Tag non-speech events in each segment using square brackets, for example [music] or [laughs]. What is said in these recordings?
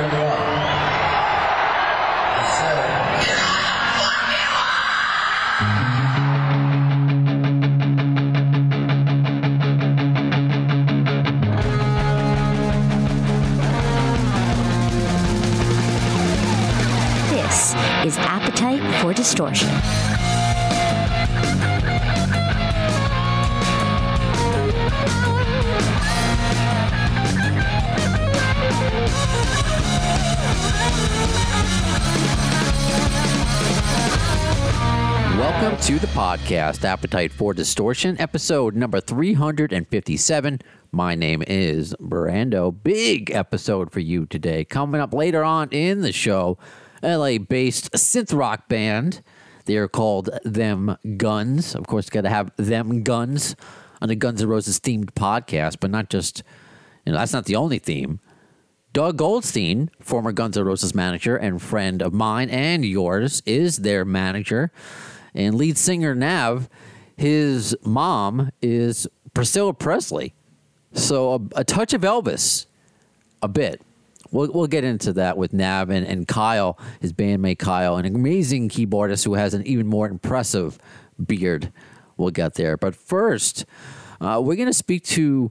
you up. This is Appetite for Distortion. Podcast, Appetite for Distortion, episode number 357. My name is Brando. Big episode for you today. Coming up later on in the show, LA based synth rock band. They're called Them Guns. Of course, got to have Them Guns on the Guns N' Roses themed podcast, but not just, you know, that's not the only theme. Doug Goldstein, former Guns N' Roses manager and friend of mine and yours, is their manager. And lead singer Nav, his mom is Priscilla Presley. So a, a touch of Elvis, a bit. We'll, we'll get into that with Nav and, and Kyle, his bandmate Kyle, an amazing keyboardist who has an even more impressive beard. We'll get there. But first, uh, we're going to speak to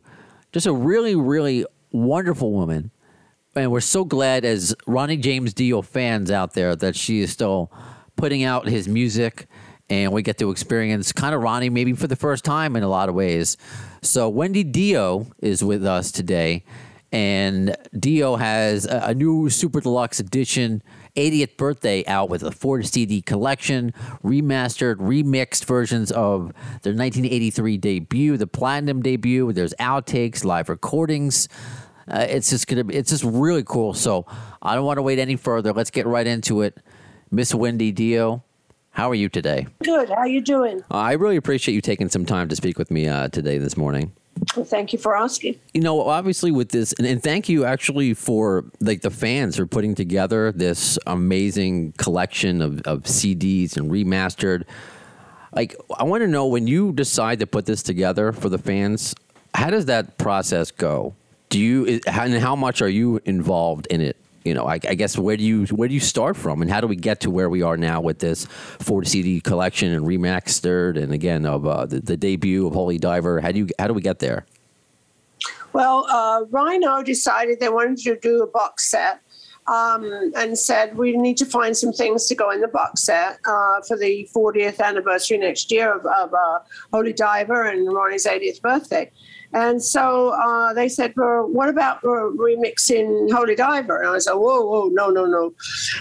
just a really, really wonderful woman. And we're so glad, as Ronnie James Dio fans out there, that she is still putting out his music. And we get to experience kind of Ronnie maybe for the first time in a lot of ways. So, Wendy Dio is with us today. And Dio has a, a new Super Deluxe Edition 80th birthday out with a four CD collection, remastered, remixed versions of their 1983 debut, the platinum debut. There's outtakes, live recordings. Uh, it's just gonna be, it's just really cool. So I don't want to wait any further. Let's get right into it. Miss Wendy Dio, how are you today? Good. How are you doing? I really appreciate you taking some time to speak with me uh, today, this morning. Well, thank you for asking. You know, obviously with this, and, and thank you actually for like the fans for putting together this amazing collection of, of CDs and remastered. Like, I want to know when you decide to put this together for the fans, how does that process go? Do you is- and how much are you involved in it? You know, I, I guess where do you where do you start from, and how do we get to where we are now with this 40 CD collection and remastered, and again of uh, the, the debut of Holy Diver? How do you how do we get there? Well, uh, Rhino decided they wanted to do a box set. Um, and said we need to find some things to go in the box set uh, for the 40th anniversary next year of, of uh, Holy Diver and Ronnie's 80th birthday. And so uh, they said, well, what about remixing Holy Diver? And I said, whoa, whoa, no, no, no.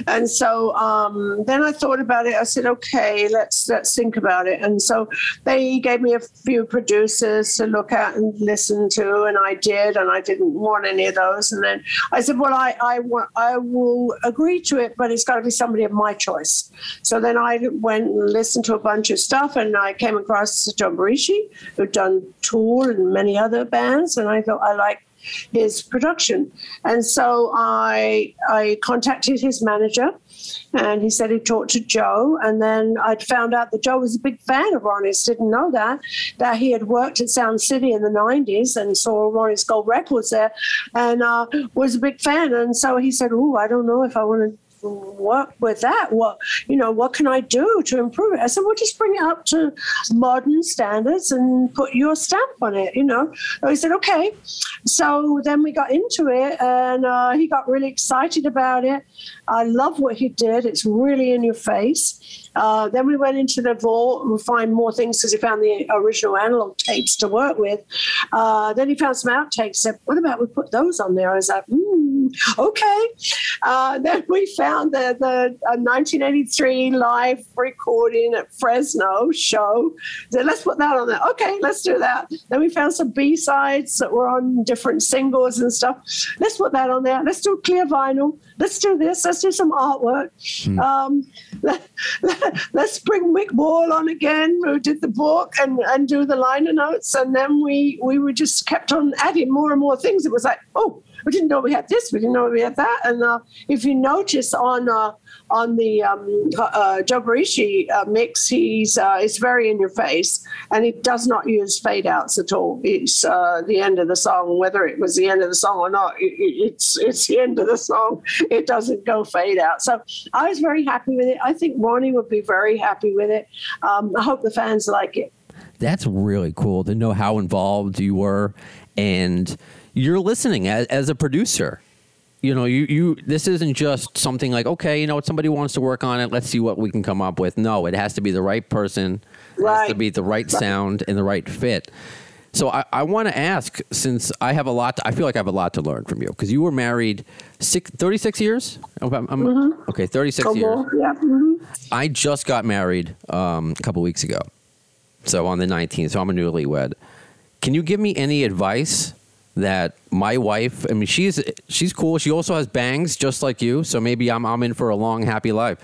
And so um, then I thought about it. I said, okay, let's let's think about it. And so they gave me a few producers to look at and listen to, and I did, and I didn't want any of those. And then I said, well, I I, wa- I will agree to it, but it's got to be somebody of my choice. So then I went and listened to a bunch of stuff, and I came across Joe Barresi, who'd done Tool and many other bands, and I thought I liked his production. And so I I contacted his manager and he said he talked to Joe. And then I'd found out that Joe was a big fan of Ronnie's, didn't know that, that he had worked at Sound City in the 90s and saw Ronnie's Gold Records there and uh, was a big fan. And so he said, Oh, I don't know if I want to work with that? What you know what can i do to improve it? I said well just bring it up to modern standards and put your stamp on it you know? And he said okay. So then we got into it and uh, he got really excited about it. I love what he did. It's really in your face uh, then we went into the vault and find more things because he found the original analog tapes to work with. Uh, then he found some outtakes. Said, "What about we put those on there?" I was like, mm, "Okay." Uh, [laughs] then we found the the uh, 1983 live recording at Fresno show. Said, "Let's put that on there." Okay, let's do that. Then we found some B sides that were on different singles and stuff. Let's put that on there. Let's do clear vinyl. Let's do this. Let's do some artwork. Um, let, us bring Mick Wall on again, who did the book, and, and do the liner notes. And then we we were just kept on adding more and more things. It was like, oh, we didn't know we had this, we didn't know we had that. And uh, if you notice on uh, on the um, uh, uh, mix, he's uh, it's very in your face, and he does not use fade outs at all. It's uh, the end of the song, whether it was the end of the song or not. It, it's it's the end of the song. It doesn't go fade out. So I was very happy with it. I think Ronnie would be very happy with it. Um, I hope the fans like it. That's really cool to know how involved you were, and you're listening as, as a producer you know, you, you this isn't just something like, okay, you know, somebody wants to work on it, let's see what we can come up with. No, it has to be the right person, it Right. has to be the right sound and the right fit. So I, I want to ask, since I have a lot, to, I feel like I have a lot to learn from you because you were married six, 36 years. I'm- I'm- Okay, 36 Go years. Yeah. mhm. I just got married um, a couple weeks ago. So on the 19th, so I'm a newlywed. Can you give me any advice that my wife, I mean, she's she's cool. She also has bangs just like you. So maybe I'm I'm in for a long, happy life.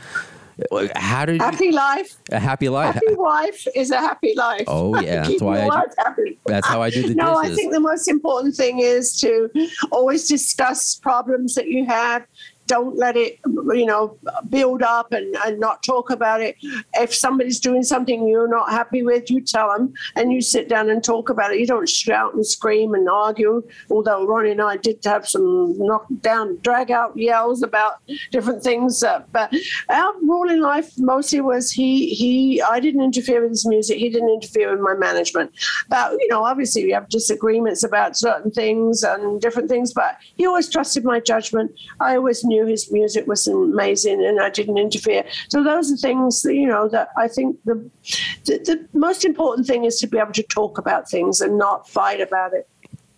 How did you, Happy life. a happy life? Happy wife is a happy life. Oh, yeah, [laughs] that's why I do- happy. That's how I do the no, I think the most important thing is to always discuss problems that you have. Don't let it, you know, build up and, and not talk about it. If somebody's doing something you're not happy with, you tell them and you sit down and talk about it. You don't shout and scream and argue. Although Ronnie and I did have some knock down, drag out yells about different things. Uh, but our rule in life mostly was he he. I didn't interfere with his music. He didn't interfere with my management. But you know, obviously we have disagreements about certain things and different things. But he always trusted my judgment. I always knew his music was amazing, and I didn't interfere. So those are things that you know that I think the the, the most important thing is to be able to talk about things and not fight about it.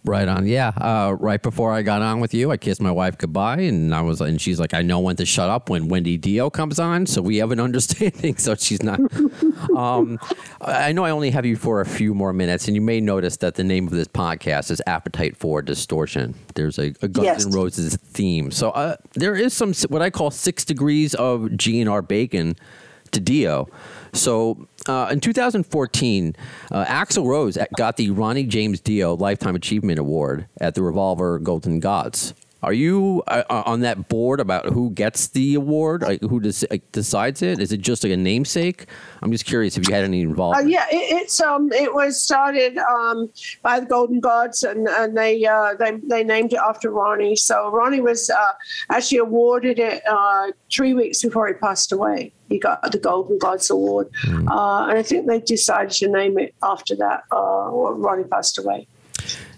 Right on. Yeah. Uh, right before I got on with you, I kissed my wife goodbye, and I was, and she's like, "I know when to shut up when Wendy Dio comes on." So we have an [laughs] understanding. So she's not. [laughs] um, I know I only have you for a few more minutes, and you may notice that the name of this podcast is "Appetite for Distortion." There's a, a Guns Yes. N' Roses theme. So uh, there is some what I call six degrees of GNR bacon to Dio. So uh, in 2014, uh, Axl Rose got the Ronnie James Dio Lifetime Achievement Award at the Revolver Golden Gods. Are you uh, uh, on that board about who gets the award? Like who des- like, decides it? Is it just like a namesake? I'm just curious if you had any Uh, involvement. yeah, it, it's um, it was started um, by the Golden Gods, and, and they uh, they they named it after Ronnie. So Ronnie was uh, actually awarded it uh, three weeks before he passed away. He got the Golden Gods Award, uh, and I think they decided to name it after that. Uh, Ronnie passed away.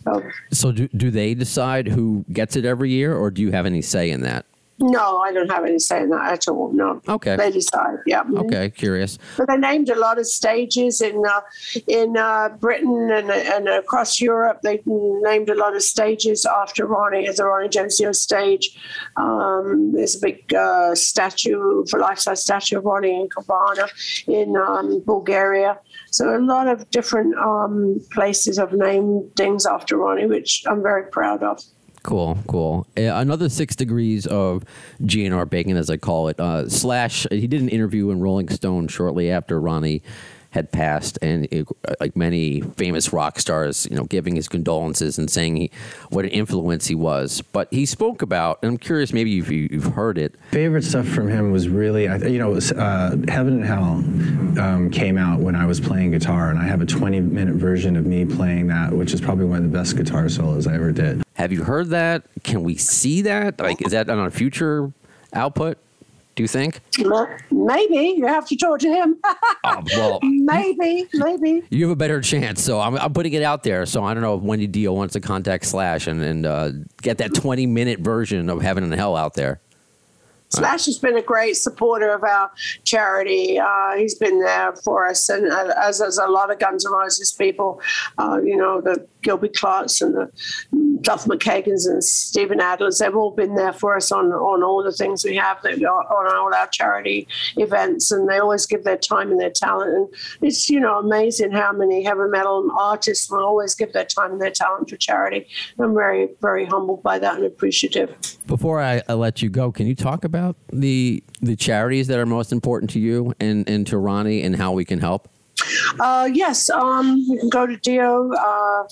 So, So do, do they decide who gets it every year, or do you have any say in that? No, I don't have any say in that at all. No. Okay. They decide. Yeah. Mhm. Okay, curious. But they named a lot of stages in uh, in uh, Britain and, and across Europe. They named a lot of stages after Ronnie, as the Ronnie James Dio stage. Um, there's a big uh, statue, for life-size statue of Ronnie in Kavarna in um, Bulgaria. So a lot of different um, places have named things after Ronnie, which I'm very proud of. Cool, cool. Uh, another six degrees of GNR bacon, as I call it. Uh, slash, he did an interview in Rolling Stone shortly after Ronnie had passed, and it, like many famous rock stars, you know, giving his condolences and saying he, what an influence he was. But he spoke about, and I'm curious, maybe if you, you've heard it. favorite stuff from him was really, you know, uh, Heaven and Hell um, came out when I was playing guitar, and I have a 20 minute version of me playing that, which is probably one of the best guitar solos I ever did. Have you heard that? Can we see that? Like, is that on a future output? Do you think? Maybe you have to talk to him. Oh, [laughs] well, maybe, maybe. you have a better chance. So I'm, I'm putting it out there. So I don't know if Wendy Dio wants to contact Slash and, and uh, get that 20 minute version of Heaven and Hell out there. Slash has been a great supporter of our charity. Uh, he's been there for us, and uh, as as a lot of Guns N' Roses people, uh, you know, the Gilby Clarks and the Duff McKagans and Steven Adlers, they've all been there for us on, on all the things we have that on all our charity events, and they always give their time and their talent. And it's you know amazing how many heavy metal artists will always give their time and their talent for charity. I'm very very humbled by that and appreciative. Before I, I let you go, can you talk about the the charities that are most important to you and, and to Ronnie and how we can help? Uh, yes, um, you can go to Dio, uh,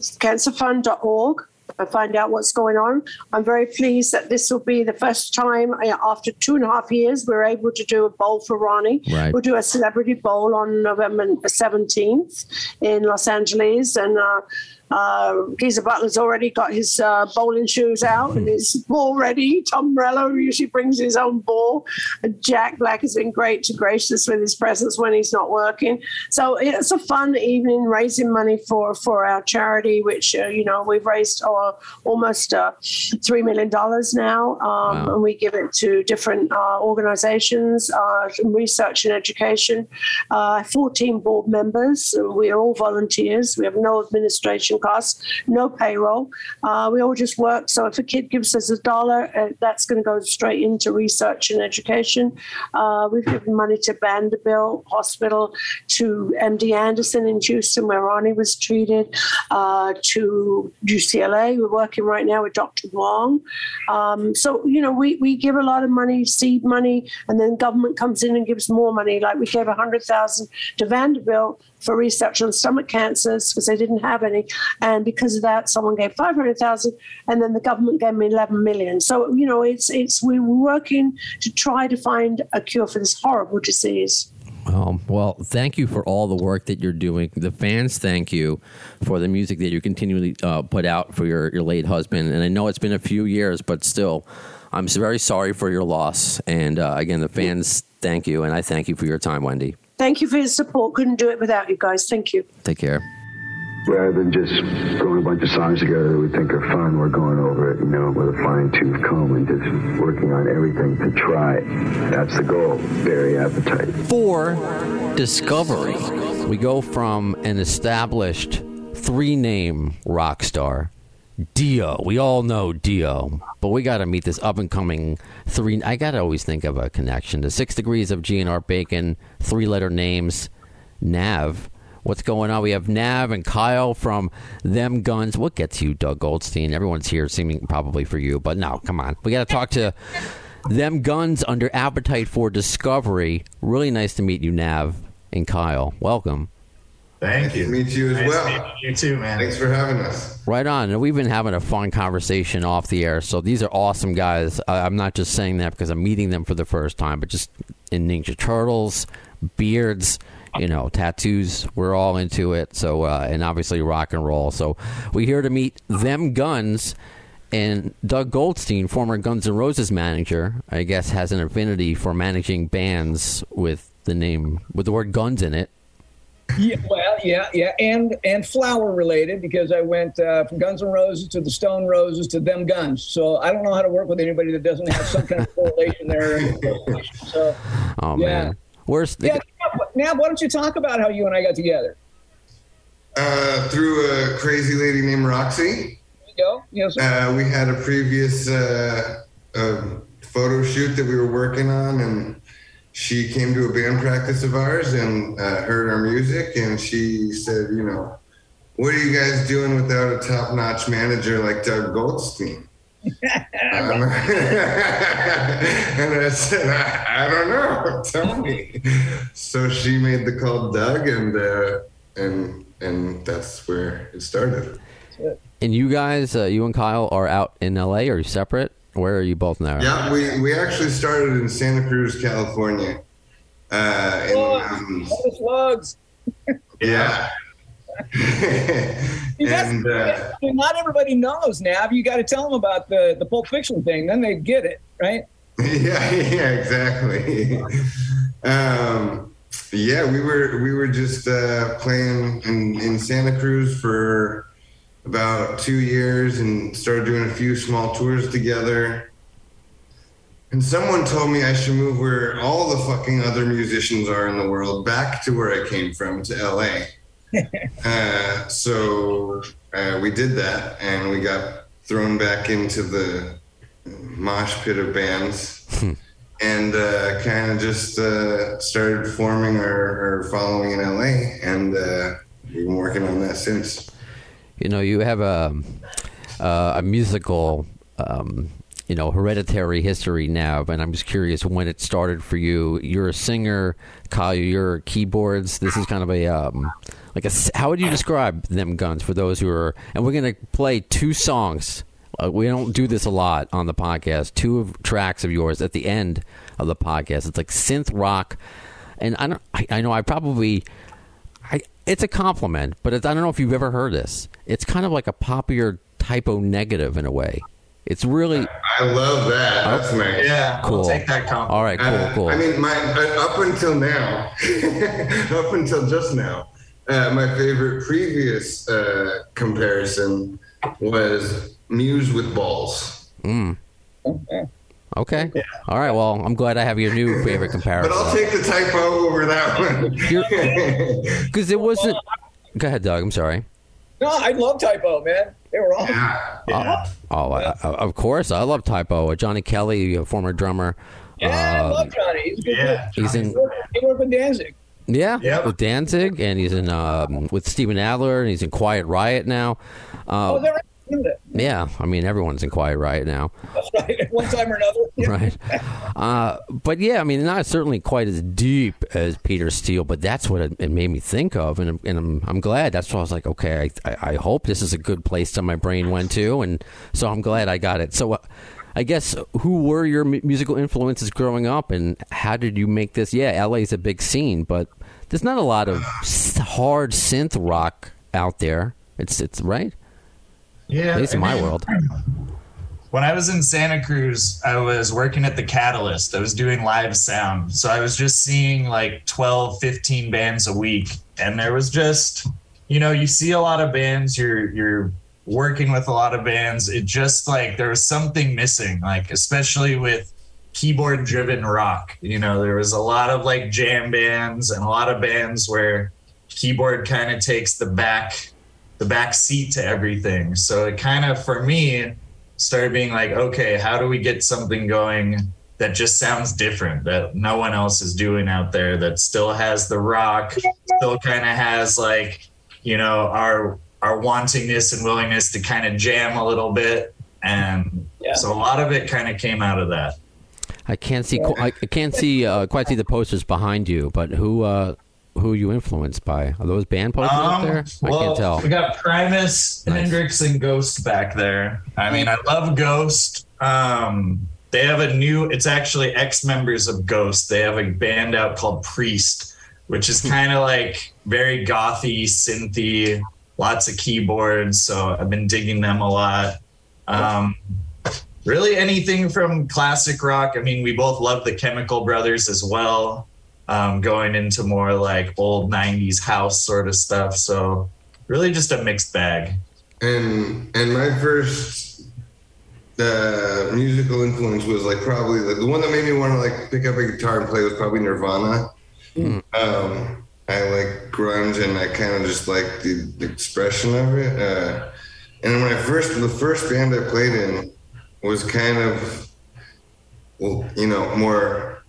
cancerfund.org and find out what's going on. I'm very pleased that this will be the first time uh, after two and a half years we're able to do a bowl for Ronnie. Right. We'll do a celebrity bowl on November 17th in Los Angeles, and uh, uh, Geezer Butler's already got his uh, bowling shoes out and his ball ready. Tom Morello usually brings his own ball. And Jack Black has been great to gracious with his presence when he's not working. So it's a fun evening raising money for, for our charity, which, uh, you know, we've raised uh, almost uh, $3 million now. Um, Wow. And we give it to different uh, organizations, uh, research and education. Uh, 14 board members. We are all volunteers. We have no administration costs, no payroll. Uh, we all just work. So if a kid gives us a dollar, uh, that's going to go straight into research and education. Uh, we've given money to Vanderbilt Hospital, to MD Anderson in Houston, where Ronnie was treated, uh, to UCLA. We're working right now with Dr. Wong. Um, so, you know, we, we give a lot of money, seed money, and then government comes in and gives more money. Like we gave 100000 to Vanderbilt for research on stomach cancers because they didn't have any. And because of that, someone gave 500,000 and then the government gave me 11 million. So, you know, it's, it's, we're working to try to find a cure for this horrible disease. Um, well, thank you for all the work that you're doing. The fans thank you for the music that you continually uh, put out for your, your late husband. And I know it's been a few years, but still, I'm very sorry for your loss. And uh, again, the fans thank you, and I thank you for your time, Wendy. Thank you for your support. Couldn't do it without you guys. Thank you. Take care. Rather than just throwing a bunch of songs together that we think are fun, we're going over it, you know, with a fine tooth comb and just working on everything to try. That's the goal. Very appetite. For Discovery, we go from an established three name rock star, Dio. We all know Dio, but we got to meet this up and coming three. I got to always think of a connection. The six degrees of G and GNR Bacon, three letter names, Nav. What's going on? We have Nav and Kyle from Them Guns. What gets you, Doug Goldstein? Everyone's here, seeming probably for you, but no, come on. We got to talk to Them Guns under Appetite for Discovery. Really nice to meet you, Nav and Kyle. Welcome. Thank you. Meet you as Nice well. meeting You too, man. Thanks for having us. Right on. And we've been having a fun conversation off the air. So these are awesome guys. I, I'm not just saying that because I'm meeting them for the first time, but just in Ninja Turtles, beards, you know, tattoos. We're all into it. So, uh, and obviously rock and roll. So we're here to meet them guns. And Doug Goldstein, former Guns N' Roses manager, I guess has an affinity for managing bands with the name, with the word guns in it. Yeah, well, yeah, yeah, and and flower related because I went uh, from Guns N' Roses to the Stone Roses to them Guns. So I don't know how to work with anybody that doesn't have some kind of correlation there. [laughs] So Oh, Yeah. man. Where's the. yeah, now why don't you talk about how you and I got together? Uh, through a crazy lady named Roxy. There you go. You know, Uh, we had a previous uh, uh, photo shoot that we were working on, and she came to a band practice of ours and uh, heard our music, and she said, "You know, what are you guys doing without a top-notch manager like Doug Goldstein?" [laughs] Um, [laughs] and I said, I, I don't know. [laughs] Tell me. So she made the call Doug, and uh, and and that's where it started. And you guys, uh, you and Kyle, are out in LA. Are you separate? Where are you both now? Yeah, we, we actually started in Santa Cruz, California. Uh, in the the slugs. Yeah. [laughs] [laughs] See, that's- and uh, not everybody knows, Nav. You got to tell them about the the Pulp Fiction thing, then they get it, right? [laughs] yeah, yeah, exactly. um, yeah, we were we were just uh, playing in, in Santa Cruz for about two years and started doing a few small tours together. And someone told me I should move where all the fucking other musicians are in the world, back to where I came from, to LA. [laughs] uh, so uh, we did that, and we got thrown back into the mosh pit of bands and uh, kind of just uh, started forming our, our following in LA, and uh, we've been working on that since. You know, you have a uh, a musical um, you know, hereditary history now, and I'm just curious when it started for you. You're a singer, Kyle. You're keyboards. This is kind of a um, like a. How would you describe them guns for those who are? And we're gonna play two songs. Uh, we don't do this a lot on the podcast. Two of, tracks of yours at the end of the podcast. It's like synth rock, and I don't. I, I know I probably. I, it's a compliment, but it's, I don't know if you've ever heard this. It's kind of like a popular Type O Negative in a way. It's really I love that. That's nice. Yeah, cool. I'll take that compliment. All right, cool, Uh, cool. I mean, my uh, up until now, [laughs] up until just now, uh, my favorite previous uh, comparison was Muse with balls. okay. All right. Well, I'm glad I have your new favorite comparison. But I'll take the Type O over that one. [laughs] because it wasn't. Go ahead, Doug. I'm sorry. No, I love Type O, man. They were awesome. yeah. Oh, I, I, of course, I love Type O. Johnny Kelly, a former drummer. Yeah, I Um, love Johnny. He's a good Yeah. dude. He's in, He worked with Danzig. yeah, Yep. with Danzig, and he's in um, with Steven Adler, and he's in Quiet Riot now. Oh, Uh, is that right? Isn't it? Yeah, I mean everyone's in Quiet Riot now. That's right. At [laughs] one time or another. [laughs] Right? Uh, but yeah, I mean, not certainly quite as deep as Peter Steele, but that's what it, it made me think of, and, and I'm, I'm glad. That's why I was like, okay, I, I, I hope this is a good place that my brain went to, and so I'm glad I got it. So, uh, I guess who were your mu- musical influences growing up, and how did you make this? Yeah, LA is a big scene, but there's not a lot of hard synth rock out there. It's it's right, Yeah, at least in my world. When I was in Santa Cruz, I was working at the Catalyst. I was doing live sound. So I was just seeing like 12, 15 bands a week. And there was just, you know, you see a lot of bands, you're you're working with a lot of bands. It just like there was something missing, like especially with keyboard driven rock. You know, there was a lot of like jam bands and a lot of bands where keyboard kind of takes the back the back seat to everything. So it kind of for me started being like, okay, how do we get something going that just sounds different that no one else is doing out there that still has the rock, still kind of has like, you know, our our wantingness and willingness to kind of jam a little bit. And Yeah. so a lot of it kind of came out of that. I can't see. qu- I I can't see uh, quite see the posters behind you, but who uh, who are you influenced by? Are those band posters up there? I Um, well, can't tell. We got Primus, Nice. Hendrix, and Ghost back there. I mean, I love Ghost. Um, they have a new. It's actually ex members of Ghost. They have a band out called Priest, which is kind of like very gothy, synthy, lots of keyboards. So I've been digging them a lot. Um, really, anything from classic rock. I mean, we both love the Chemical Brothers as well um, going into more like old 90s house sort of stuff. So, really just a mixed bag. and and my first uh, musical influence was like probably the, the one that made me want to like pick up a guitar and play was probably Nirvana. Um, I like grunge and I kind of just like the, the expression of it. Uh, and when I first, the first band I played in was kind of, well, you know, more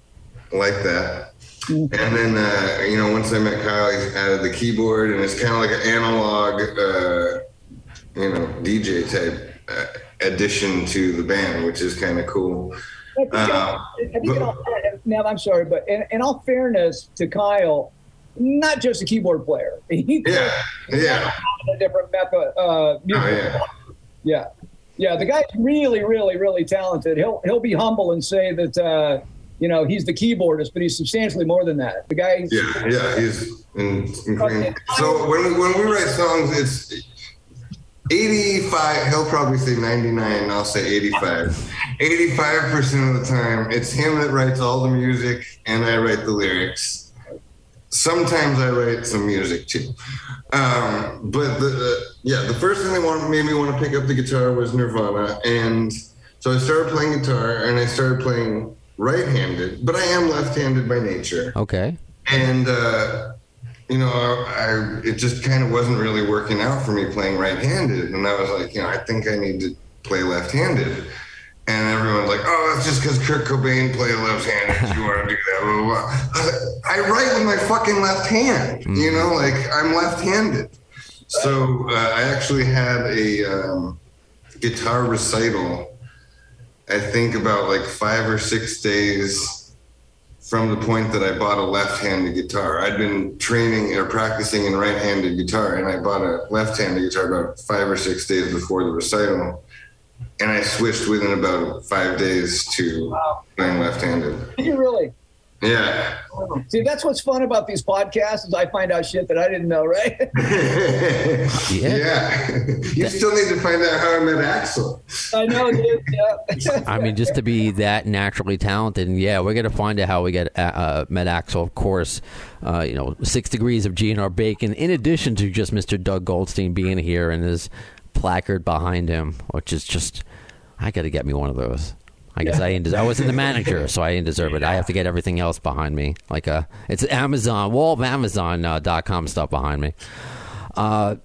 like that. And then, uh, you know, once I met Kyle, he added the keyboard, and it's kind of like an analog, uh, you know, DJ type uh, addition to the band, which is kind of cool. I think, Uh, I think in all, now I'm sorry, but in, in all fairness to Kyle, not just a keyboard player. [laughs] He Yeah, yeah, a different method. Uh, oh, yeah. yeah, yeah. The guy's really, really, really talented. He'll he'll be humble and say that uh, you know he's the keyboardist, but he's substantially more than that. The guy. Yeah, yeah, he's in So when when we write songs, it's 85. He'll probably say 99. I'll say 85. 85 percent of the time, it's him that writes all the music, and I write the lyrics. Sometimes I write some music too. Um, but the, the yeah, the first thing that want, made me want to pick up the guitar was Nirvana, and so I started playing guitar, and I started playing right-handed, but I am left-handed by nature Okay. and uh, you know, I, it just kind of wasn't really working out for me playing right-handed, and I was like, you know, I think I need to play left-handed. And everyone's like, oh, that's just because Kurt Cobain played left-handed. You want to do that? Blah, blah, blah. I, like, I write with my fucking left hand. You know, like I'm left-handed. So uh, I actually had a um, guitar recital I think about like five or six days from the point that I bought a left-handed guitar. I'd been training or practicing in right-handed guitar, and I bought a left-handed guitar about five or six days before the recital, and I switched within about five days to playing left-handed. Did you really? Yeah. See, that's what's fun about these podcasts is I find out shit that I didn't know, right? [laughs] yeah. you still need to find out how I met Axl. I know, dude. Yeah. [laughs] I mean, just to be that naturally talented, and yeah, we're gonna find out how we get uh, uh, met Axl. Of course, uh, you know, six degrees of GNR bacon. In addition to just Mr. Doug Goldstein being here and his placard behind him, which is just, I got to get me one of those. I guess I didn't. I wasn't the manager, so I didn't deserve it. I have to get everything else behind me, like a it's Amazon wall of Amazon uh, dot com stuff behind me. Uh,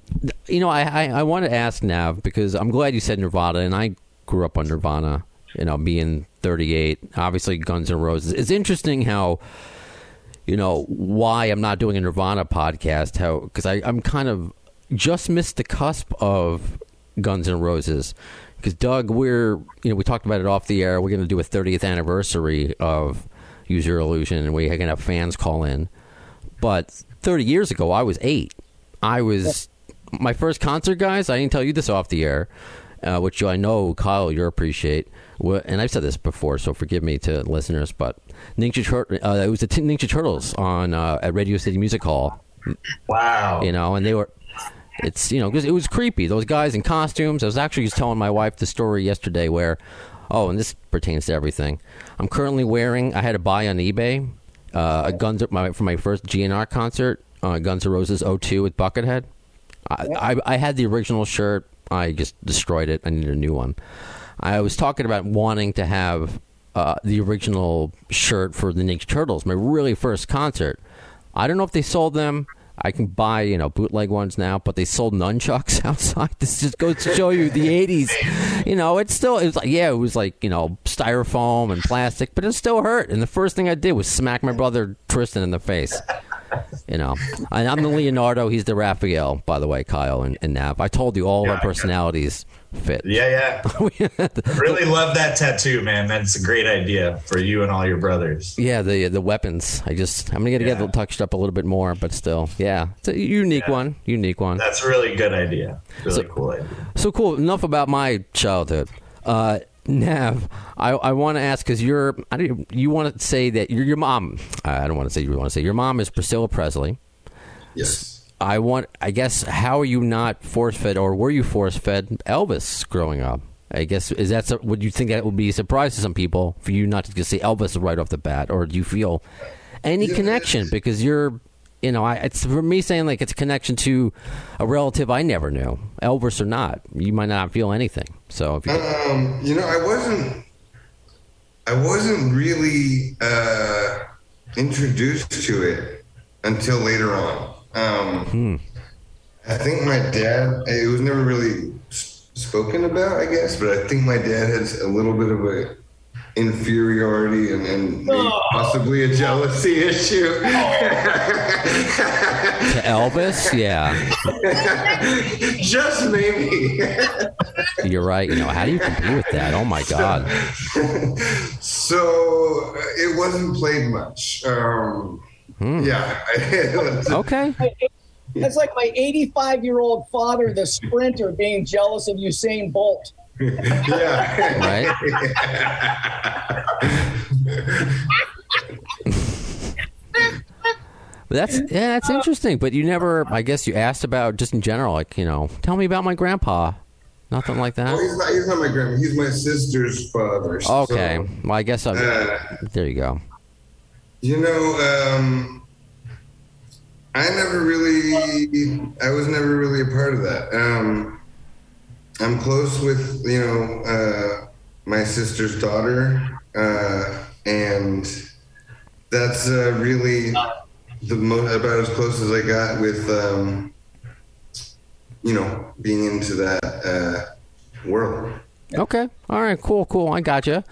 you know, I, I I want to ask Nav because I'm glad you said Nirvana, and I grew up on Nirvana. You know, being 38, obviously Guns N' Roses. It's interesting how you know why I'm not doing a Nirvana podcast. How because I'm kind of just missed the cusp of Guns N' Roses because Doug, we're you know we talked about it off the air. We're going to do a 30th anniversary of Use Your Illusion, and we're going to have fans call in. But 30 years ago, I was eight. I was my first concert, guys. I didn't tell you this off the air, uh, which I know Kyle you appreciate. And I've said this before, so forgive me to listeners. But Ninja Tur- uh, it was the T- Ninja Turtles on uh, at Radio City Music Hall Wow. you know, and they were. It's you know 'cause it was creepy. Those guys in costumes. I was actually just telling my wife the story yesterday where, oh, and this pertains to everything. I'm currently wearing. I had to buy on eBay uh, a Guns my for my first GNR concert, uh, Guns N' Roses 02 with Buckethead. I, I I had the original shirt. I just destroyed it. I needed a new one. I was talking about wanting to have uh, the original shirt for the Ninja Turtles, my really first concert. I don't know if they sold them. I can buy, you know, bootleg ones now, but they sold nunchucks [laughs] outside. This just goes to show you the '80s. You know, it's still, it was like, yeah, it was like, you know, styrofoam and plastic, but it still hurt. And the first thing I did was smack my brother Tristan in the face. You know, and I'm the Leonardo. He's the Raphael, by the way, Kyle and, and Nav. I told you all of our personalities fit. Yeah, yeah. [laughs] really love that tattoo, man. That's a great idea for you and all your brothers. Yeah, the the weapons. I just I'm gonna get Yeah. it touched up a little bit more, but still, yeah, it's a unique Yeah. one. Unique one. That's a really good idea. Really So- cool idea. So cool. Enough about my childhood. Uh, Nav, I, I want to ask because you're I don't, you want to say that your your mom. I don't want to say you want to say your mom is Priscilla Presley. Yes. I want. I guess how are you not force fed or were you force fed Elvis growing up? I guess is that would you think that would be a surprise to some people for you not to just say Elvis right off the bat, or do you feel any Yeah. connection because you're, you know, I, it's for me saying like it's a connection to a relative I never knew, Elvis or not. You might not feel anything. So if you, Um, you know, I wasn't. I wasn't really uh, introduced to it until later on. Um, I think my dad. It was never really spoken about, I guess, but I think my dad has a little bit of a inferiority and, and maybe possibly a jealousy [laughs] issue. to Elvis, yeah, [laughs] Just maybe. you're right. You know, how do you compete with that? Oh my God. [laughs] so uh, it wasn't played much. Um, Yeah. [laughs] Okay. That's like my 85 year old father, the sprinter, being jealous of Usain Bolt. yeah. Right. That's yeah, that's interesting. But you never, I guess, you asked about just in general, like you know, tell me about my grandpa. Nothing like Well, that. he's not. He's not my grandma. He's my sister's father. so, Okay. Well, I guess I'm. uh, There you go. You know, um, I never really. I was never really a part of that. Um, I'm close with you know uh, my sister's daughter, uh, and that's uh, really the mo- about as close as I got with. Um, you know, being into that uh, world. Okay. All right. Cool. Cool. I gotcha.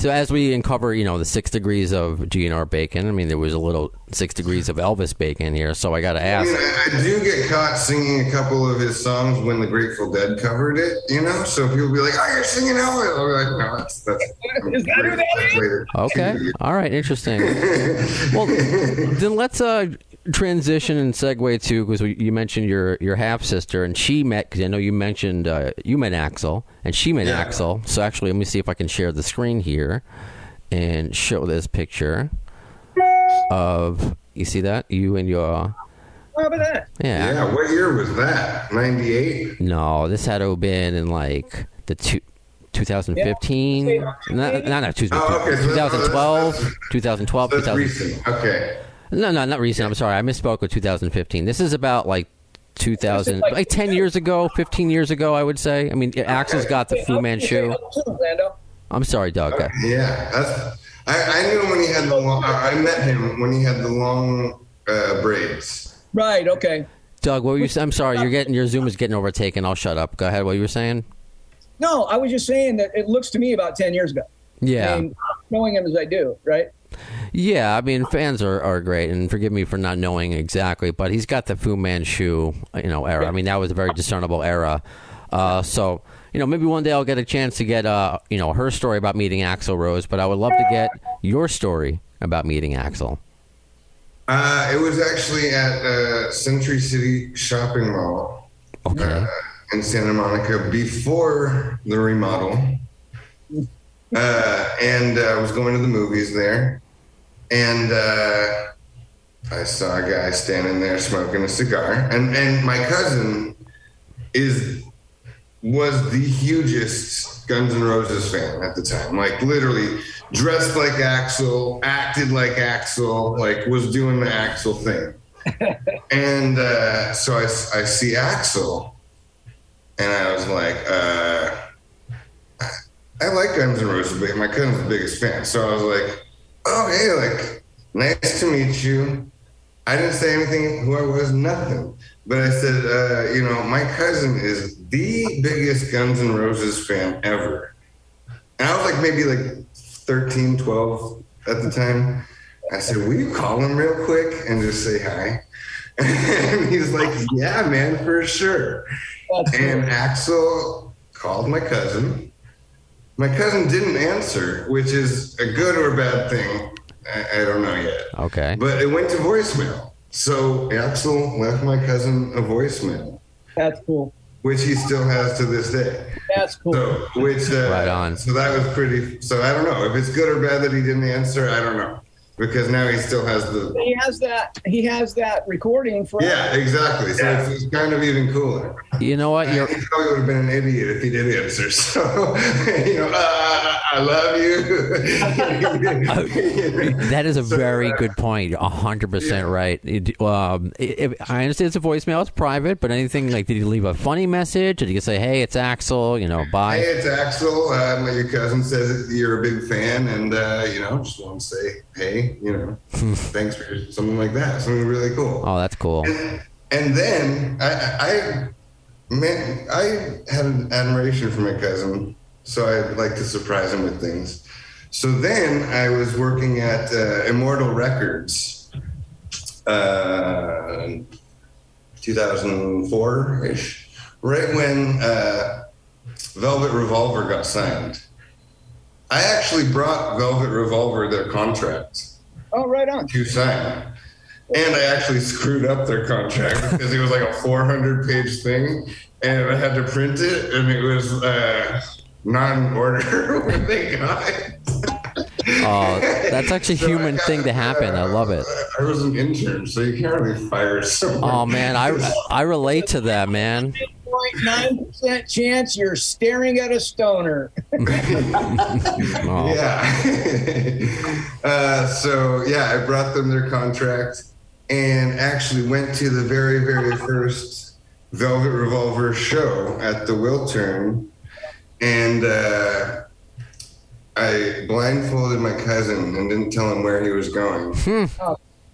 So as we uncover, you know, the six degrees of GNR Bacon. I mean, there was a little six degrees of Elvis Bacon here. So I got to I, ask. mean, I, I do get caught singing a couple of his songs when the Grateful Dead covered it, you know. So people be like, "Oh, you're singing Elvis." I'm like, "No, that's that's." [laughs] Is that who that is? later. Okay. All right. Interesting. well, then let's uh, transition and segue to because you mentioned your your half sister and she met because I know you mentioned uh, you met Axl and she met Yeah. Axl. So actually, let me see if I can share the screen here and show this picture of you see that you and your How about that? yeah. Yeah, what year was that? '98. No, this had to have been in like the two. 2015, Yeah. no, no, no, two- Oh, okay, so 2012, that's- 2012, That's 2000, recent. Okay. No, no, not recent. I'm sorry. I misspoke with 2015. This is about like 2000, like- like 10 years ago, 15 years ago, I would say. I mean, Axl's got the Fu Manchu. I'm sorry, Doug. Yeah, that's. I, I knew when he had the long. I I met him when he had the long uh, braids. Right. Okay. Doug, what were you saying? I'm sorry. You're getting your Zoom is getting overtaken. I'll shut up. Go ahead. What you were saying? No, I was just saying that it looks to me about ten years ago. Yeah. I mean, knowing him as I do, right? Yeah, I mean, fans are, are great, and forgive me for not knowing exactly, but he's got the Fu Manchu, you know, era. I mean, that was a very discernible era. Uh, so, you know, maybe one day I'll get a chance to get, uh, you know, her story about meeting Axl Rose, but I would love to get your story about meeting Axl. Uh, it was actually at uh, Century City Shopping Mall Okay. uh, in Santa Monica before the remodel. Uh, and uh, I was going to the movies there. And uh, I saw a guy standing there smoking a cigar. And, and my cousin is was the hugest Guns N' Roses fan at the time. Like literally dressed like Axl, acted like Axl, like was doing the Axl thing. [laughs] and uh, so I, I see Axl, and I was like, uh, I like Guns N' Roses, but my cousin's the biggest fan. So I was like, oh hey, like nice to meet you. I didn't say anything who I was, nothing. But I said, uh, you know, my cousin is the biggest Guns N' Roses fan ever. And I was like maybe like 13, 12 at the time. I said, will you call him real quick and just say hi? [laughs] And he's like, yeah, man, for sure. That's And Axl called my cousin. My cousin didn't answer, which is a good or bad thing. I, I don't know yet. Okay. But it went to voicemail. So Axl left my cousin a voicemail, That's cool. which he still has to this day. That's cool. So, which uh, Right on. So that was pretty. So I don't know if it's good or bad that he didn't answer. I don't know because now he still has the. he has that. He has that recording for. Yeah, exactly. So It's, it's kind of even cooler. You know what? You're, He probably would have been an idiot if he did answer. [laughs] So, you know, uh, I love you. [laughs] that is a So, very uh, good point. A hundred percent right. It- um, if, I understand it's a voicemail; it's private. But anything like, did he leave a funny message? Did he say, "Hey, it's Axl"? You know, bye. Hey, it's Axl. Uh, my, your cousin says you're a big fan, and uh, you know, just want to say, hey, you know, [laughs] thanks for something like that. Something really cool. Oh, that's cool. And then I, I, man, I had an admiration for my cousin, so I like to surprise him with things. So then I was working at uh, Immortal Records, uh, 2004 ish, right when uh, Velvet Revolver got signed. I actually brought Velvet Revolver their contract Oh, right on. to sign. And I actually screwed up their contract [laughs] because it was like a 400 page thing and I had to print it and it was uh, not in order [laughs] when they got it. [laughs] Oh, that's actually a So human got- thing to happen. I love it. I was an intern, so you can't really fire someone. Oh man, I I relate to that, man. 0.9% chance you're staring at a stoner. Oh, [laughs] Yeah. [laughs] uh, so yeah, I brought them their contract and actually went to the very, very first Velvet Revolver show at the Wiltern, and uh, I blindfolded my cousin and didn't tell him where he was going,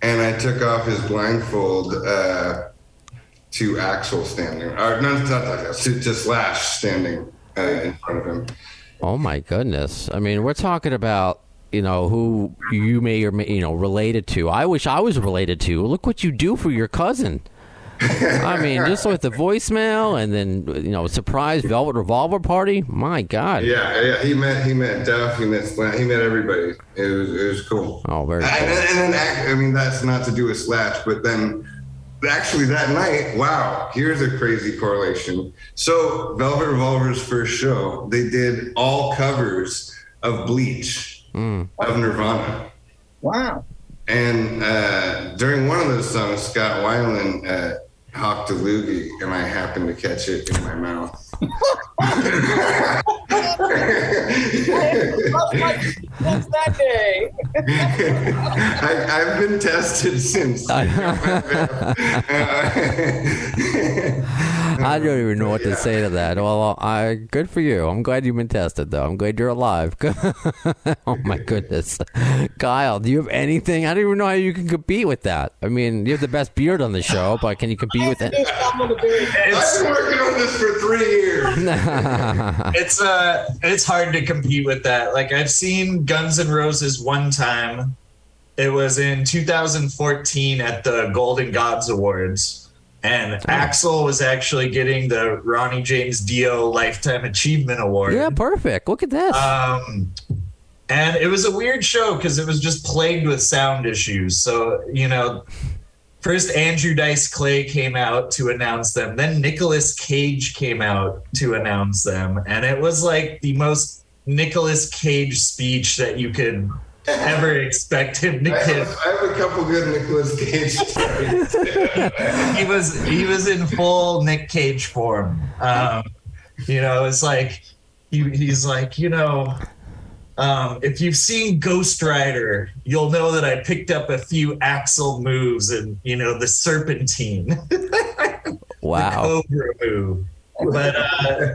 and I took off his blindfold. Uh, to Axl standing, or no, not Axl, to, to Slash standing uh, in front of him. Oh my goodness! I mean, we're talking about you know who you may or may you know related to. I wish I was related to. Look what you do for your cousin. I mean, just with the voicemail and then you know surprise Velvet Revolver party. My God! Yeah, yeah. He met he met Duff. He met Slash. He met everybody. It was it was cool. Oh, very And, cool. and then I mean that's not to do with Slash, but then actually that night, wow, here's a crazy correlation. So Velvet Revolver's first show, they did all covers of Bleach of Nirvana. Wow. And uh, during one of those songs, Scott Weiland uh, hawked a loogie, and I happened to catch it in my mouth. What's that day? I, I've been tested since. [laughs] I don't even know what to say to that. Well, I good for you. I'm glad you've been tested, though. I'm glad you're alive. [laughs] oh my goodness, Kyle, do you have anything? I don't even know how you can compete with that. I mean, you have the best beard on the show, but can you compete with it? I've been working on this for three years. [laughs] it's uh it's hard to compete with that. Like I've seen Guns N' Roses one time. It was in 2014 at the Golden Gods Awards. And Axl was actually getting the Ronnie James Dio Lifetime Achievement Award. yeah, perfect. Look at this. Um, and it was a weird show because it was just plagued with sound issues. So, you know, first Andrew Dice Clay came out to announce them, then Nicolas Cage came out to announce them. And it was like the most Nicolas Cage speech that you could ever expect him to I give. have, I have a couple good Nicolas Cage stories. he was he was in full Nick Cage form. Um, you know, it's like he, he's like, you know, um, if you've seen Ghost Rider, you'll know that I picked up a few Axl moves and you know the Serpentine, [laughs] wow. Cobra move. But uh,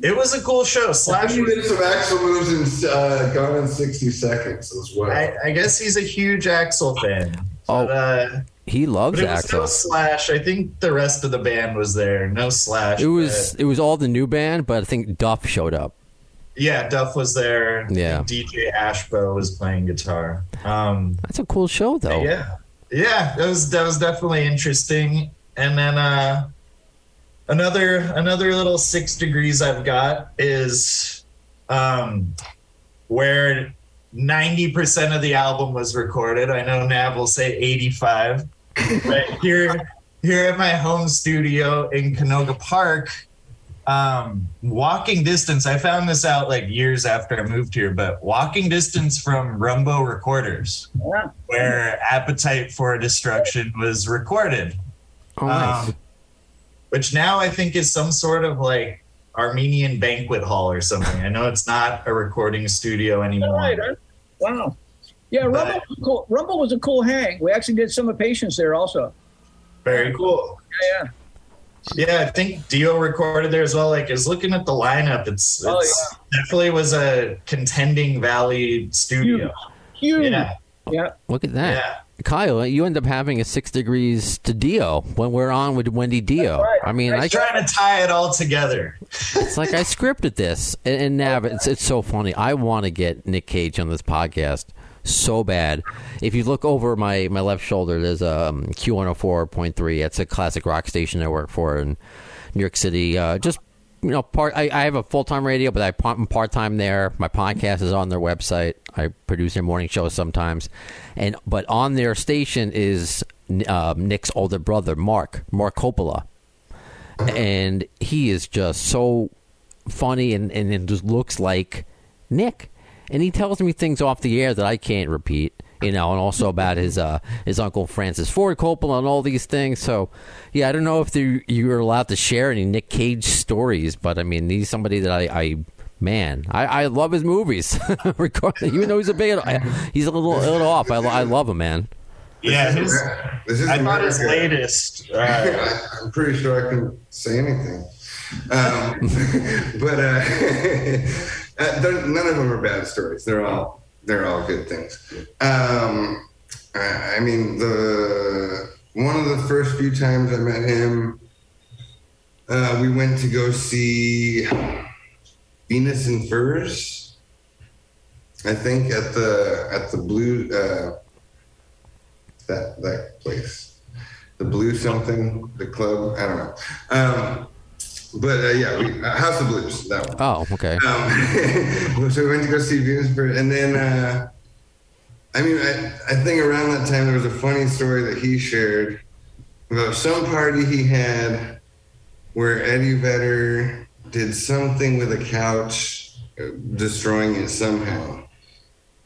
it was a cool show. Slash He did some Axl moves in uh, Gone in 60 Seconds as well. I, I guess he's a huge Axl fan. Oh, But, uh, he loves but it was Axl. no Slash. I think the rest of the band was there. No Slash. It was but- it was all the new band, but I think Duff showed up. Yeah, Duff was there. Yeah. DJ Ashba was playing guitar. Um, That's a cool show, though. yeah, yeah, that was that was definitely interesting. And then uh, another another little six degrees I've got is um, where ninety percent of the album was recorded. I know Nav will say eighty five, but here here at my home studio in Canoga Park, um, walking distance. I found this out like years after I moved here, but walking distance from Rumbo Recorders, Yeah. where Appetite for Destruction was recorded, Oh, nice. um, which now I think is some sort of like Armenian banquet hall or something. I know it's not a recording studio anymore. right. huh? Wow. Yeah, Rumble was cool. Rumble was a cool hang. We actually did some of Patience there also. Very cool. Yeah, yeah. Yeah, I think Dio recorded there as well. Like, is looking at the lineup, it's, Oh, it's definitely was a contending Valley studio. Huge. Yeah, Yeah. Look at that. yeah. Kyle, you end up having a six degrees to Dio when we're on with Wendy Dio. Right. I mean, I'm Trying to tie it all together. it's like I scripted this, and, and Nav, it's it's so funny. I want to get Nick Cage on this podcast so bad. If you look over my my left shoulder, there's a um, Q104.3. It's a classic rock station I work for in New York City. Uh, just you know, part. I, I have a full time radio, but I'm part time there. My podcast is on their website. I produce their morning show sometimes, and but on their station is um, Nick's older brother, Marc Marc Coppola, and he is just so funny and and it just looks like Nick, and he tells me things off the air that I can't repeat. You know, and also about his uh, his uncle Francis Ford Coppola and all these things. So, yeah, I don't know if you you're allowed to share any Nick Cage stories, but I mean, he's somebody that I, I man, I, I love his movies. [laughs] Even though he's a big, he's a little a little off. I, I love him, man. Yeah, his, this is I thought his latest. Uh, I- [laughs] I'm pretty sure I can say anything. Um, [laughs] but uh, uh, none of them are bad stories. They're all they're all good things. Um, I mean, the one of the first few times I met him, uh, we went to go see Venus and Furs. I think at the at the blue uh, that that place, the blue something, the club. I don't know. Um, but uh, yeah, we, uh, House of Blues. That one. Oh, okay. Um, [laughs] so we went to go see Venus and then. Uh, I mean, I, I think around that time there was a funny story that he shared about some party he had where Eddie Vedder did something with a couch, uh, destroying it somehow.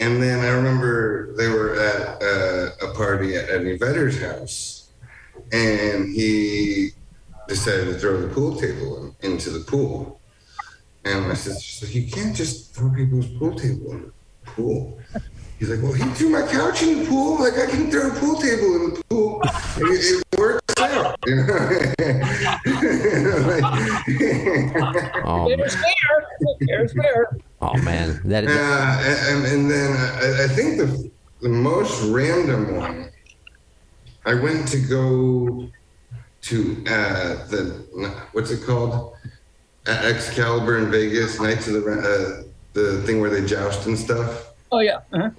And then I remember they were at uh, a party at Eddie Vedder's house, and he decided to throw the pool table in, into the pool. And my sister said, "You can't just throw people's pool table in the pool." He's like, well, he threw my couch in the pool. Like, I can throw a pool table in the pool. It, it works out. [laughs] You know? Oh, There's fair. There's fair. oh man, that is, uh, and, and then I, I think the, the most random one, I went to go to uh, the, what's it called? Uh, Excalibur in Vegas, Knights of the, uh, the thing where they joust and stuff. Oh yeah. Uh-huh.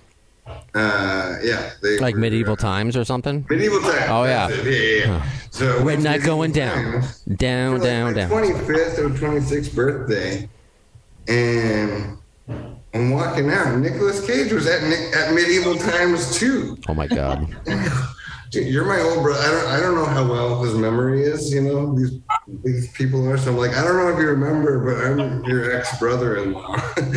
Uh, yeah. They like were, medieval uh, times or something. Medieval times. Oh, yeah. that's it, yeah, yeah. So Red Knight going down, down, down, down. Twenty fifth or twenty sixth birthday, and I'm walking out. Nicholas Cage was at at medieval times too. Oh my god. [laughs] Dude, you're my old brother. I don't I don't know how well his memory is. You know these these people are. So I'm like, I don't know if you remember, but I'm your ex brother-in-law. [laughs] and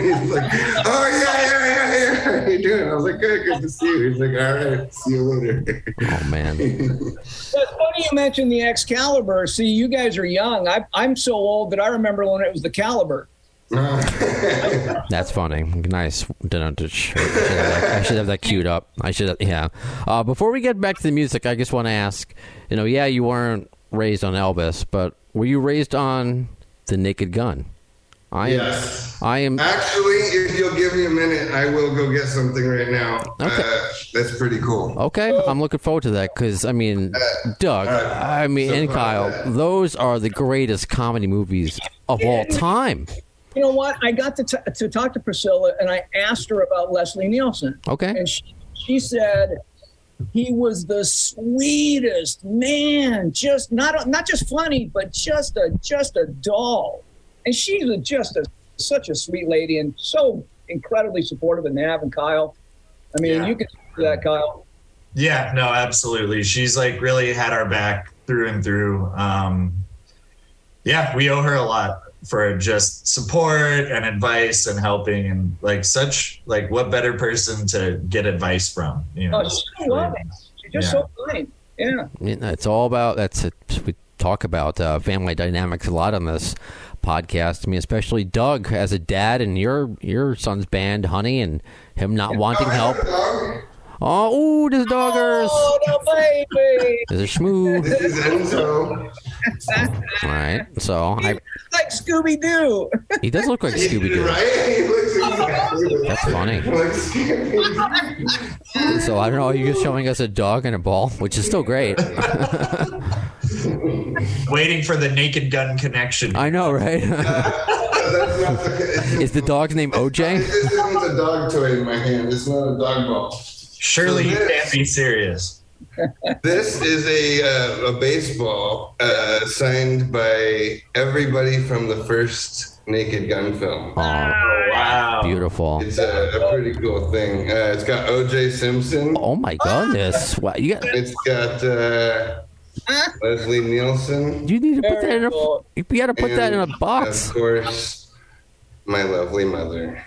he's like, Oh yeah, yeah, yeah, yeah. How you doing? I was like, Good, good to see you. He's like, All right, see you later. Oh man. [laughs] It's funny you mentioned the Excalibur. See, you guys are young. I, I'm so old that I remember when it was the Caliber. [laughs] That's funny. Nice. Dun- dun- sh- I should have that- I should have that queued up. I should. Have, yeah. Uh, before we get back to the music, I just want to ask. You know, yeah, you weren't raised on Elvis, but were you raised on the Naked Gun? I am. Yes. I am. Actually, if you'll give me a minute, I will go get something right now. Okay. Uh, that's pretty cool. Okay, I'm looking forward to that because I mean, Doug, I mean, So and Kyle, uh, those are the greatest comedy movies of all time. You know what? I got to, t- to talk to Priscilla and I asked her about Leslie Nielsen. Okay. And she, she said he was the sweetest man, just not not just funny, but just a just a doll. And she's a, just a such a sweet lady and so incredibly supportive of Nav and Kyle. I mean, Yeah. you can see that, Kyle. Yeah, no, absolutely. She's like really had our back through and through. Um, yeah, we owe her a lot for just support and advice and helping and like such like what better person to get advice from, you know. Oh, she's so loving. She's just Yeah. so kind. Yeah. You know, It's all about that's it. We talk about uh, family dynamics a lot on this podcast. I mean, especially Doug as a dad and your your son's band, Honey, and him not wanting help. Oh, ooh, there's doggers. Oh, no, baby. There's a schmoo. This is Enzo. All right, so I, like Scooby Doo. he does look like Scooby Doo. Right? He looks exactly That's funny. [laughs] So I don't know. You're just showing us a dog and a ball, which is still great. [laughs] Waiting for the naked gun connection. I know, right? [laughs] That's the, is the dog's name OJ? this isn't a dog toy in my hand. It's not a dog ball. Surely you can't be serious. [laughs] This is a uh, a baseball uh, signed by everybody from the first Naked Gun film. Oh, Wow. beautiful. It's a, a pretty cool thing. Uh, it's got O.J. Simpson. Oh my goodness! Wow, you got. It's got uh, [laughs] Leslie Nielsen. You need to put that in a. Cool. You got to put that in a box. Of course, my lovely mother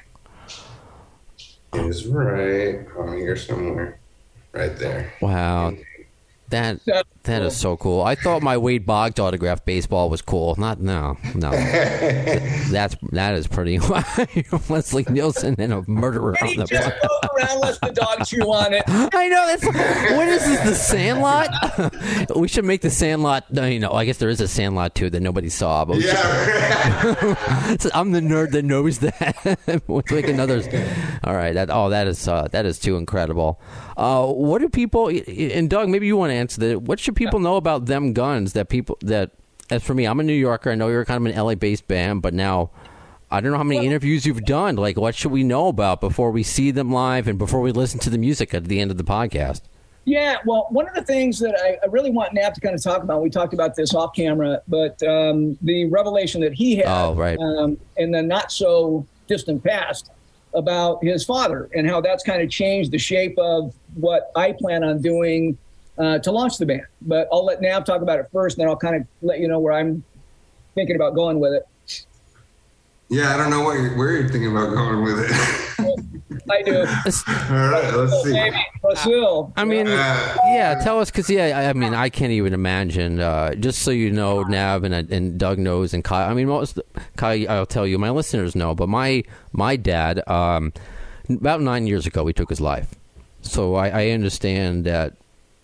is right on here somewhere, right there. Wow, that that is so cool. I thought my Wade Boggs autographed baseball was cool. Not no no. [laughs] That's that is pretty. [laughs] Leslie Nielsen and a murderer on He the. just goes around, lets the dog chew on it. [laughs] I know that's what is this? The Sandlot? we should make the Sandlot. No, you know, I guess there is a Sandlot too that nobody saw. But Yeah, So I'm the nerd that knows that. Let's make another. All right. That oh, that is uh, that is too incredible. Uh, what do people and Doug? Maybe you want to answer that. What should people know about them guns? That people that as for me, I'm a New Yorker. I know you're kind of an LA based band, but now I don't know how many interviews you've done. Like, what should we know about before we see them live and before we listen to the music at the end of the podcast? Yeah, well, one of the things that I, I really want Nav to kind of talk about, we talked about this off camera, but um, the revelation that he had Oh, right. um, in the not so distant past about his father and how that's kind of changed the shape of what I plan on doing uh, to launch the band. But I'll let Nav talk about it first, and then I'll kind of let you know where I'm thinking about going with it. Yeah, I don't know what you're, where you're thinking about going with it. [laughs] I do. All right, let's see. Baby, Brazil. I mean, Uh, yeah, tell us because yeah, I, I mean, I can't even imagine. Uh, just so you know, Nav and and Doug knows and Kai. I mean, most Kyle, I'll tell you, my listeners know, but my my dad, um, about nine years ago, he took his life. So I, I understand that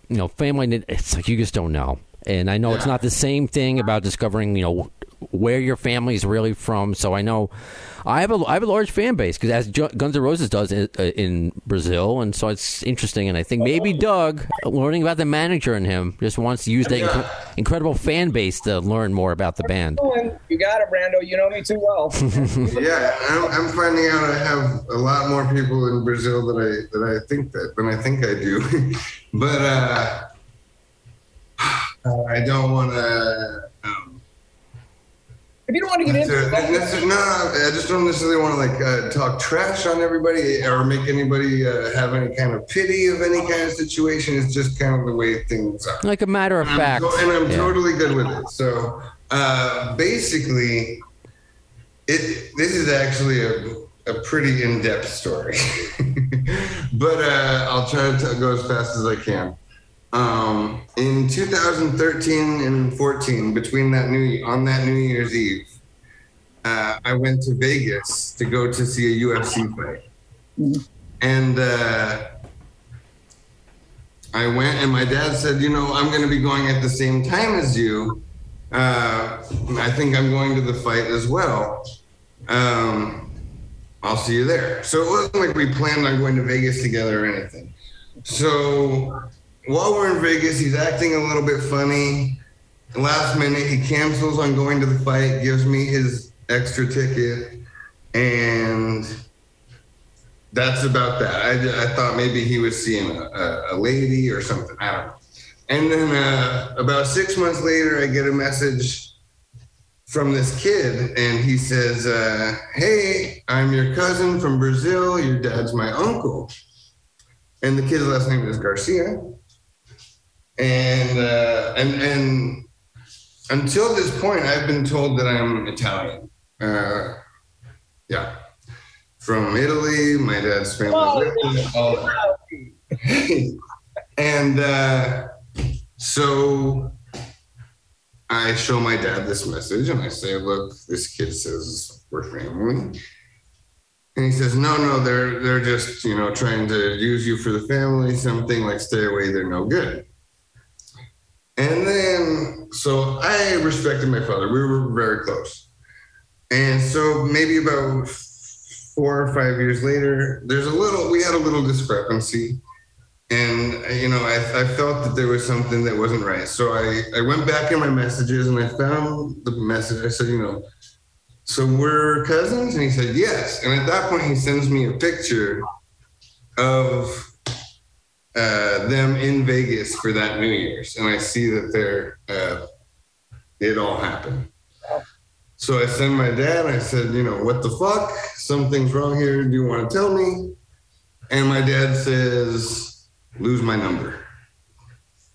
you know, family. It's like you just don't know, and I know it's not the same thing about discovering you know where your family is really from. So I know I have a I have a large fan base because as Jo- Guns N' Roses does in, uh, in Brazil, and so it's interesting. And I think maybe Doug, learning about the manager and him, just wants to use that inc- incredible fan base to learn more about the band. You got it, Brando. You know me too well. [laughs] yeah, I'm, I'm finding out I have a lot more people in Brazil that I that I think that than I think I do, [laughs] but uh, [sighs] I don't want to. Um, if you don't want to get into it, that's- no, I just don't necessarily want to like uh, talk trash on everybody or make anybody uh, have any kind of pity of any kind of situation. It's just kind of the way things are. Like a matter of And I'm fact, to- and I'm yeah. totally good with it. So uh, basically, it this is actually a, a pretty in-depth story, [laughs] but uh, I'll try to go as fast as I can. Um, in 2013 and 14, between that new on that New Year's Eve, uh, I went to Vegas to go to see a UFC fight, and. Uh, I went and my dad said, you know, I'm going to be going at the same time as you. Uh, I think I'm going to the fight as well. Um, I'll see you there. So it wasn't like we planned on going to Vegas together or anything. So while we're in Vegas, he's acting a little bit funny. Last minute, he cancels on going to the fight, gives me his extra ticket, and that's about that. I, I thought maybe he was seeing a, a, a lady or something. I don't know. And then uh, about six months later, I get a message from this kid, and he says, uh, "Hey, I'm your cousin from Brazil. Your dad's my uncle." And the kid's last name is Garcia. And uh, and and until this point, I've been told that I'm Italian. Uh, yeah from Italy. My dad's family there, all [laughs] and uh, so I show my dad this message and I say, look, this kid says we're family. And he says, no, no, they're they're just, you know, trying to use you for the family, something like stay away, they're no good. And then so I respected my father. We were very close. And so maybe about four or five years later, there's a little, we had a little discrepancy. And, you know, I, I felt that there was something that wasn't right. So I, I went back in my messages and I found the message. I said, you know, so we're cousins? And he said, yes. And at that point, he sends me a picture of uh, them in Vegas for that New Year's. And I see that they're, uh, it all happened. So I sent my dad. I said, you know, what the fuck? Something's wrong here. Do you want to tell me? And my dad says, lose my number.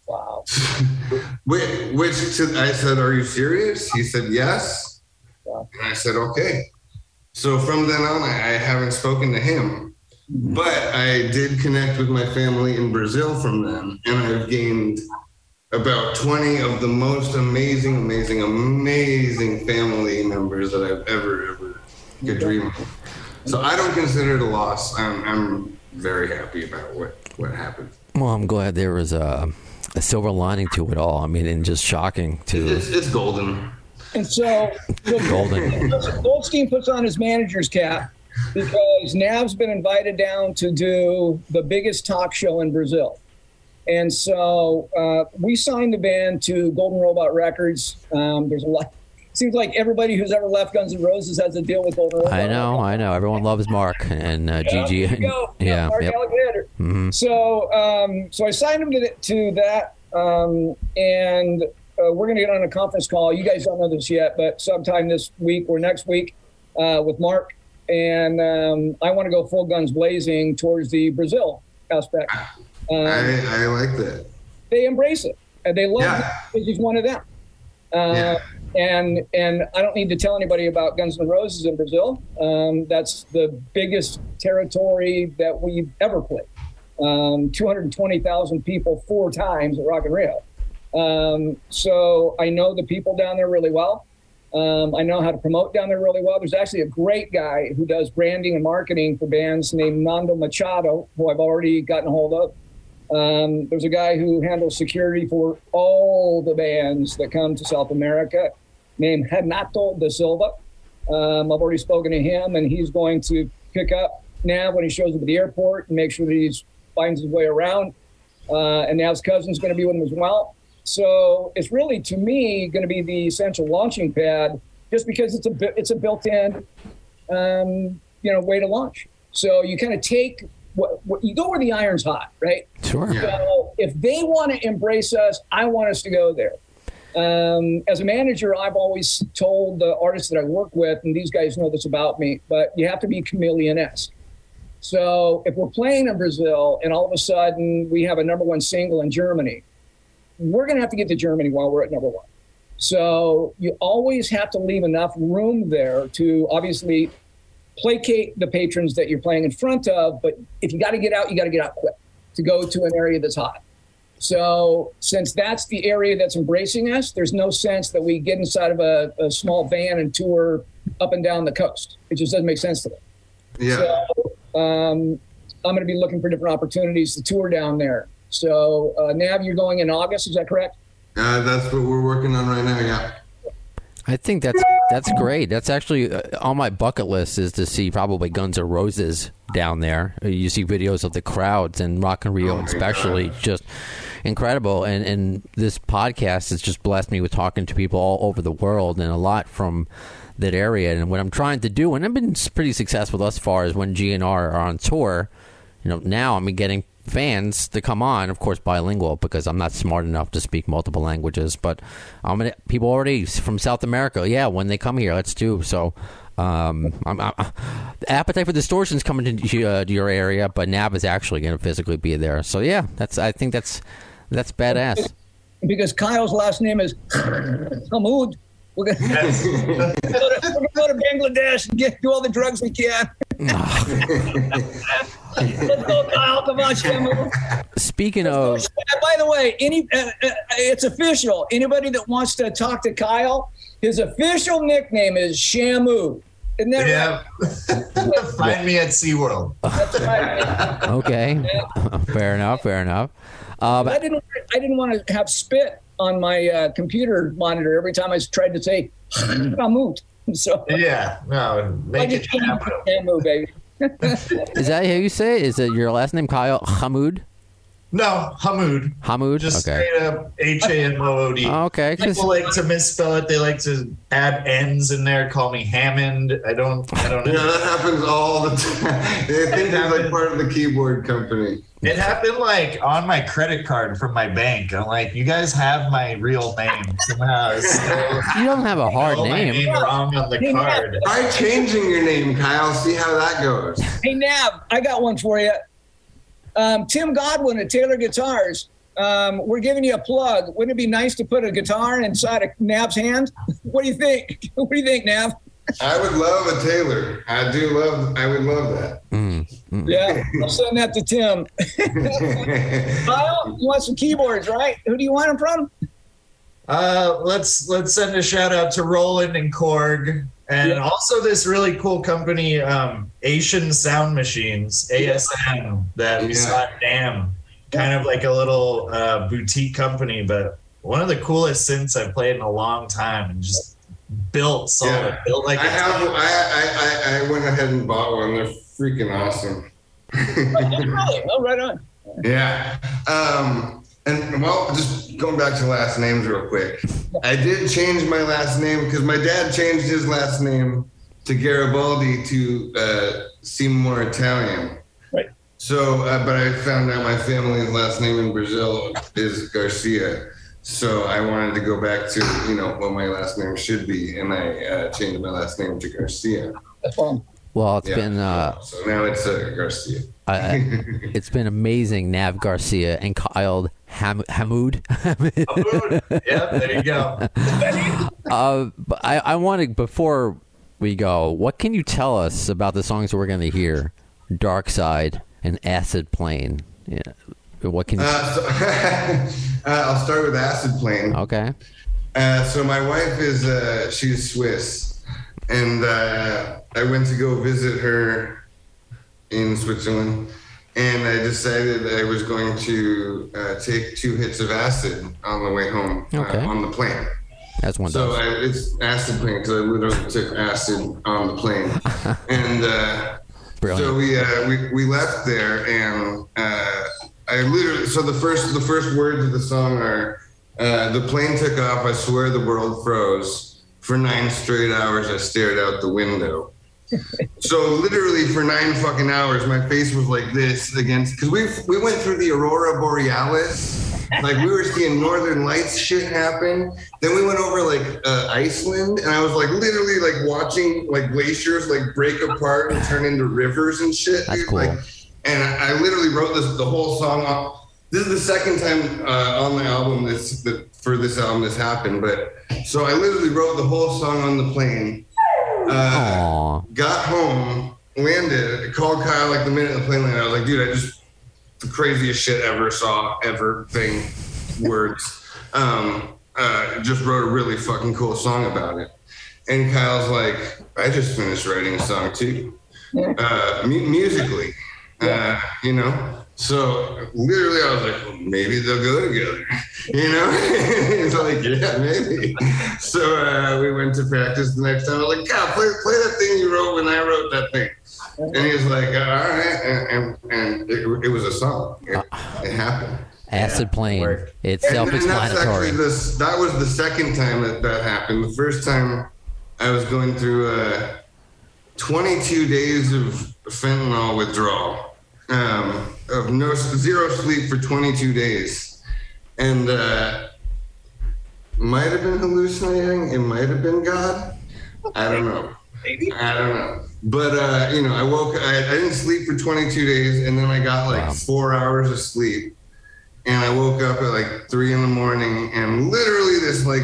Wow. [laughs] Which, which to- I said, are you serious? He said, yes. And I said, okay. So from then on, I, I haven't spoken to him. But I did connect with my family in Brazil from them, and I've gained about 20 of the most amazing, amazing, amazing family members that I've ever, ever could dream of. So I don't consider it a loss. I'm, I'm very happy about what, what happened. Well, I'm glad there was a, a silver lining to it all. I mean, and just shocking to It's, it's golden. And so [laughs] golden. Goldstein puts on his manager's cap because Nav's been invited down to do the biggest talk show in Brazil. And so uh, we signed the band to Golden Robot Records. Um, there's a lot, seems like everybody who's ever left Guns N' Roses has a deal with Golden Robot. I know, I know. Everyone loves Mark and uh, Yeah, Gigi. there you go. [laughs] Yeah, Mark yep. Alexander. Mhm. So, um, so I signed him to, the, to that, um, and uh, we're going to get on a conference call. You guys don't know this yet, but sometime this week or next week uh, with Mark, and um, I want to go full guns blazing towards the Brazil aspect. [sighs] Um, I, I like that. they embrace it and they love Yeah. because he's one of them. Uh, Yeah. And and I don't need to tell anybody about Guns N' Roses in Brazil. Um, that's the biggest territory that we've ever played. Um, 220,000 people four times at Rock in Rio. Um, so I know the people down there really well. Um, I know how to promote down there really well. There's actually a great guy who does branding and marketing for bands named Nando Machado, who I've already gotten a hold of. Um, there's a guy who handles security for all the bands that come to South America named Renato da Silva. Um, I've already spoken to him, and he's going to pick up Nav when he shows up at the airport and make sure that he finds his way around. Uh, and Nav's cousin's going to be with him as well. So it's really, to me, going to be the essential launching pad, just because it's a it's a built-in, um, you know, way to launch. So you kind of take what, what you go where the iron's hot, right? Sure. So if they want to embrace us, I want us to go there. Um, as a manager, I've always told the artists that I work with, and these guys know this about me, but you have to be chameleon esque. So if we're playing in Brazil and all of a sudden we have a number one single in Germany, we're going to have to get to Germany while we're at number one. So you always have to leave enough room there to obviously placate the patrons that you're playing in front of. But if you got to get out, you got to get out quick to go to an area that's hot. So since that's the area that's embracing us, there's no sense that we get inside of a, a small van and tour up and down the coast. It just doesn't make sense to them. Yeah. So um, I'm going to be looking for different opportunities to tour down there. So uh, Nav, you're going in August, is that correct? Uh, that's what we're working on right now. Yeah. I think that's that's great. That's actually uh, on my bucket list is to see probably Guns N' Roses down there. Uh, You see videos of the crowds and Rock in Rio, Oh especially, God. just incredible. And and this podcast has just blessed me with talking to people all over the world and a lot from that area. And what I'm trying to do, and I've been pretty successful thus far, is when GNR are on tour. You know, now I'm getting fans to come on, of course, bilingual because I'm not smart enough to speak multiple languages. But I'm gonna people already from South America. Yeah, when they come here, let's do so. Um, I'm, I'm, the appetite for distortions coming to, uh, to your area, but Nav is actually going to physically be there. So yeah, that's I think that's that's badass. Because Kyle's last name is Hamood. We're going Yes. to go to Bangladesh and get do all the drugs we can. [laughs] Let's Kyle. Come on, Shamu. Speaking of, By the way, any uh, uh, it's official. Anybody that wants to talk to Kyle, his official nickname is Shamu. Isn't that yeah. [laughs] Find me at SeaWorld. right? That's right. okay, [laughs] fair enough, fair enough. Uh, I didn't. I didn't want to have spit on my uh, computer monitor every time I tried to say [laughs] Shamu. So Yeah. No, I it just happen. Shamu, baby. Is that how you say? it? Is it your last name, Kyle Hamood? No, Hamood. Hamood. Just okay. straight up H A M O O D. Oh, okay. 'cause- People like to misspell it. They like to add N's in there. Call me Hammond. I don't. I don't Yeah, know. that happens all the time. [laughs] They think it's like part of the keyboard company. It happened like on my credit card from my bank. I'm like, you guys have my real name somehow. [laughs] So you don't have a hard spell my name. wrong on the Hey, Matt. card. Try changing your name, Kyle. See how that goes. Hey Nav, I got one for you. Um, Tim Godwin at Taylor Guitars. Um, we're giving you a plug. Wouldn't it be nice to put a guitar inside of Nav's hand? [laughs] What do you think? [laughs] What do you think, Nav? I would love a Taylor. I do love. I would love that. Yeah, I'll send that to Tim. [laughs] Kyle, you want some keyboards, right? Who do you want them from? Uh, let's let's send a shout out to Roland and Korg, and Yeah. also this really cool company, um, Ashun Sound Machines (ASM) that we Yeah. saw at NAMM. Kind of like a little uh, boutique company, but one of the coolest synths I've played in a long time, and just built solid, Yeah. built like I a have. I, I, I, I went ahead and bought one. They're freaking awesome. really? Oh, right on. [laughs] Yeah. Um, And well, just going back to last names real quick. I did change my last name because my dad changed his last name to Garibaldi to uh, seem more Italian. Right. So, uh, but I found out my family's last name in Brazil is Garcia. So I wanted to go back to you know what my last name should be, and I uh, changed my last name to Garcia. That's fun. Well, it's Yeah. been uh, So now it's uh, Garcia. I- it's been amazing, Nav Garcia and Kyle Ham- Hamood. yep, there you go. [laughs] uh, I, I want to before we go. What can you tell us about the songs we're going to hear? Dark Side and Acid Plane. Yeah. What can you? Uh, so, [laughs] uh, I'll start with Acid Plane. okay. Uh, so my wife is uh, she's Swiss, and uh, I went to go visit her in Switzerland, and I decided I was going to uh, take two hits of acid on the way home Okay. uh, on the plane. That's one. So. I, it's acid plane because I literally took acid on the plane, [laughs] and uh, so we, uh, we we left there, and uh, I literally so the first the first words of the song are uh, the plane took off. I swear the world froze. For nine straight hours, I stared out the window. So literally for nine fucking hours, my face was like this against because we we went through the aurora borealis. Like we were seeing northern lights shit happen. Then we went over like uh, Iceland, and I was like literally like watching like glaciers like break apart and turn into rivers and shit. That's dude. cool. Like, and I I literally wrote this the whole song off. This is the second time uh, on the album this that for this album this happened. But so I literally wrote the whole song on the plane. Uh, got home, landed, called Kyle like the minute the plane landed. I was like, dude, I just the craziest shit ever saw ever thing words. [laughs] Um, uh, just wrote a really fucking cool song about it. And Kyle's like, I just finished writing a song too, uh, mu- musically, uh, you know. So literally, I was like, well, maybe they'll go together, [laughs] you know. [laughs] He's like, yeah, maybe. So uh, we went to practice the next time. I was like, God, play, play that thing you wrote when I wrote that thing. And he was like, all right, and and, and it, it was a song. It, it happened. Acid Plane. worked. It's And then that's self-explanatory. That was the second time that that happened. The first time I was going through uh, 22 days of fentanyl withdrawal, um, of no zero sleep for 22 days, and uh, might have been hallucinating. It might have been God. I don't know. Maybe. I don't know. But uh, you know, I woke. I, I didn't sleep for 22 days, and then I got like Wow. four hours of sleep, and I woke up at like three in the morning, and literally this like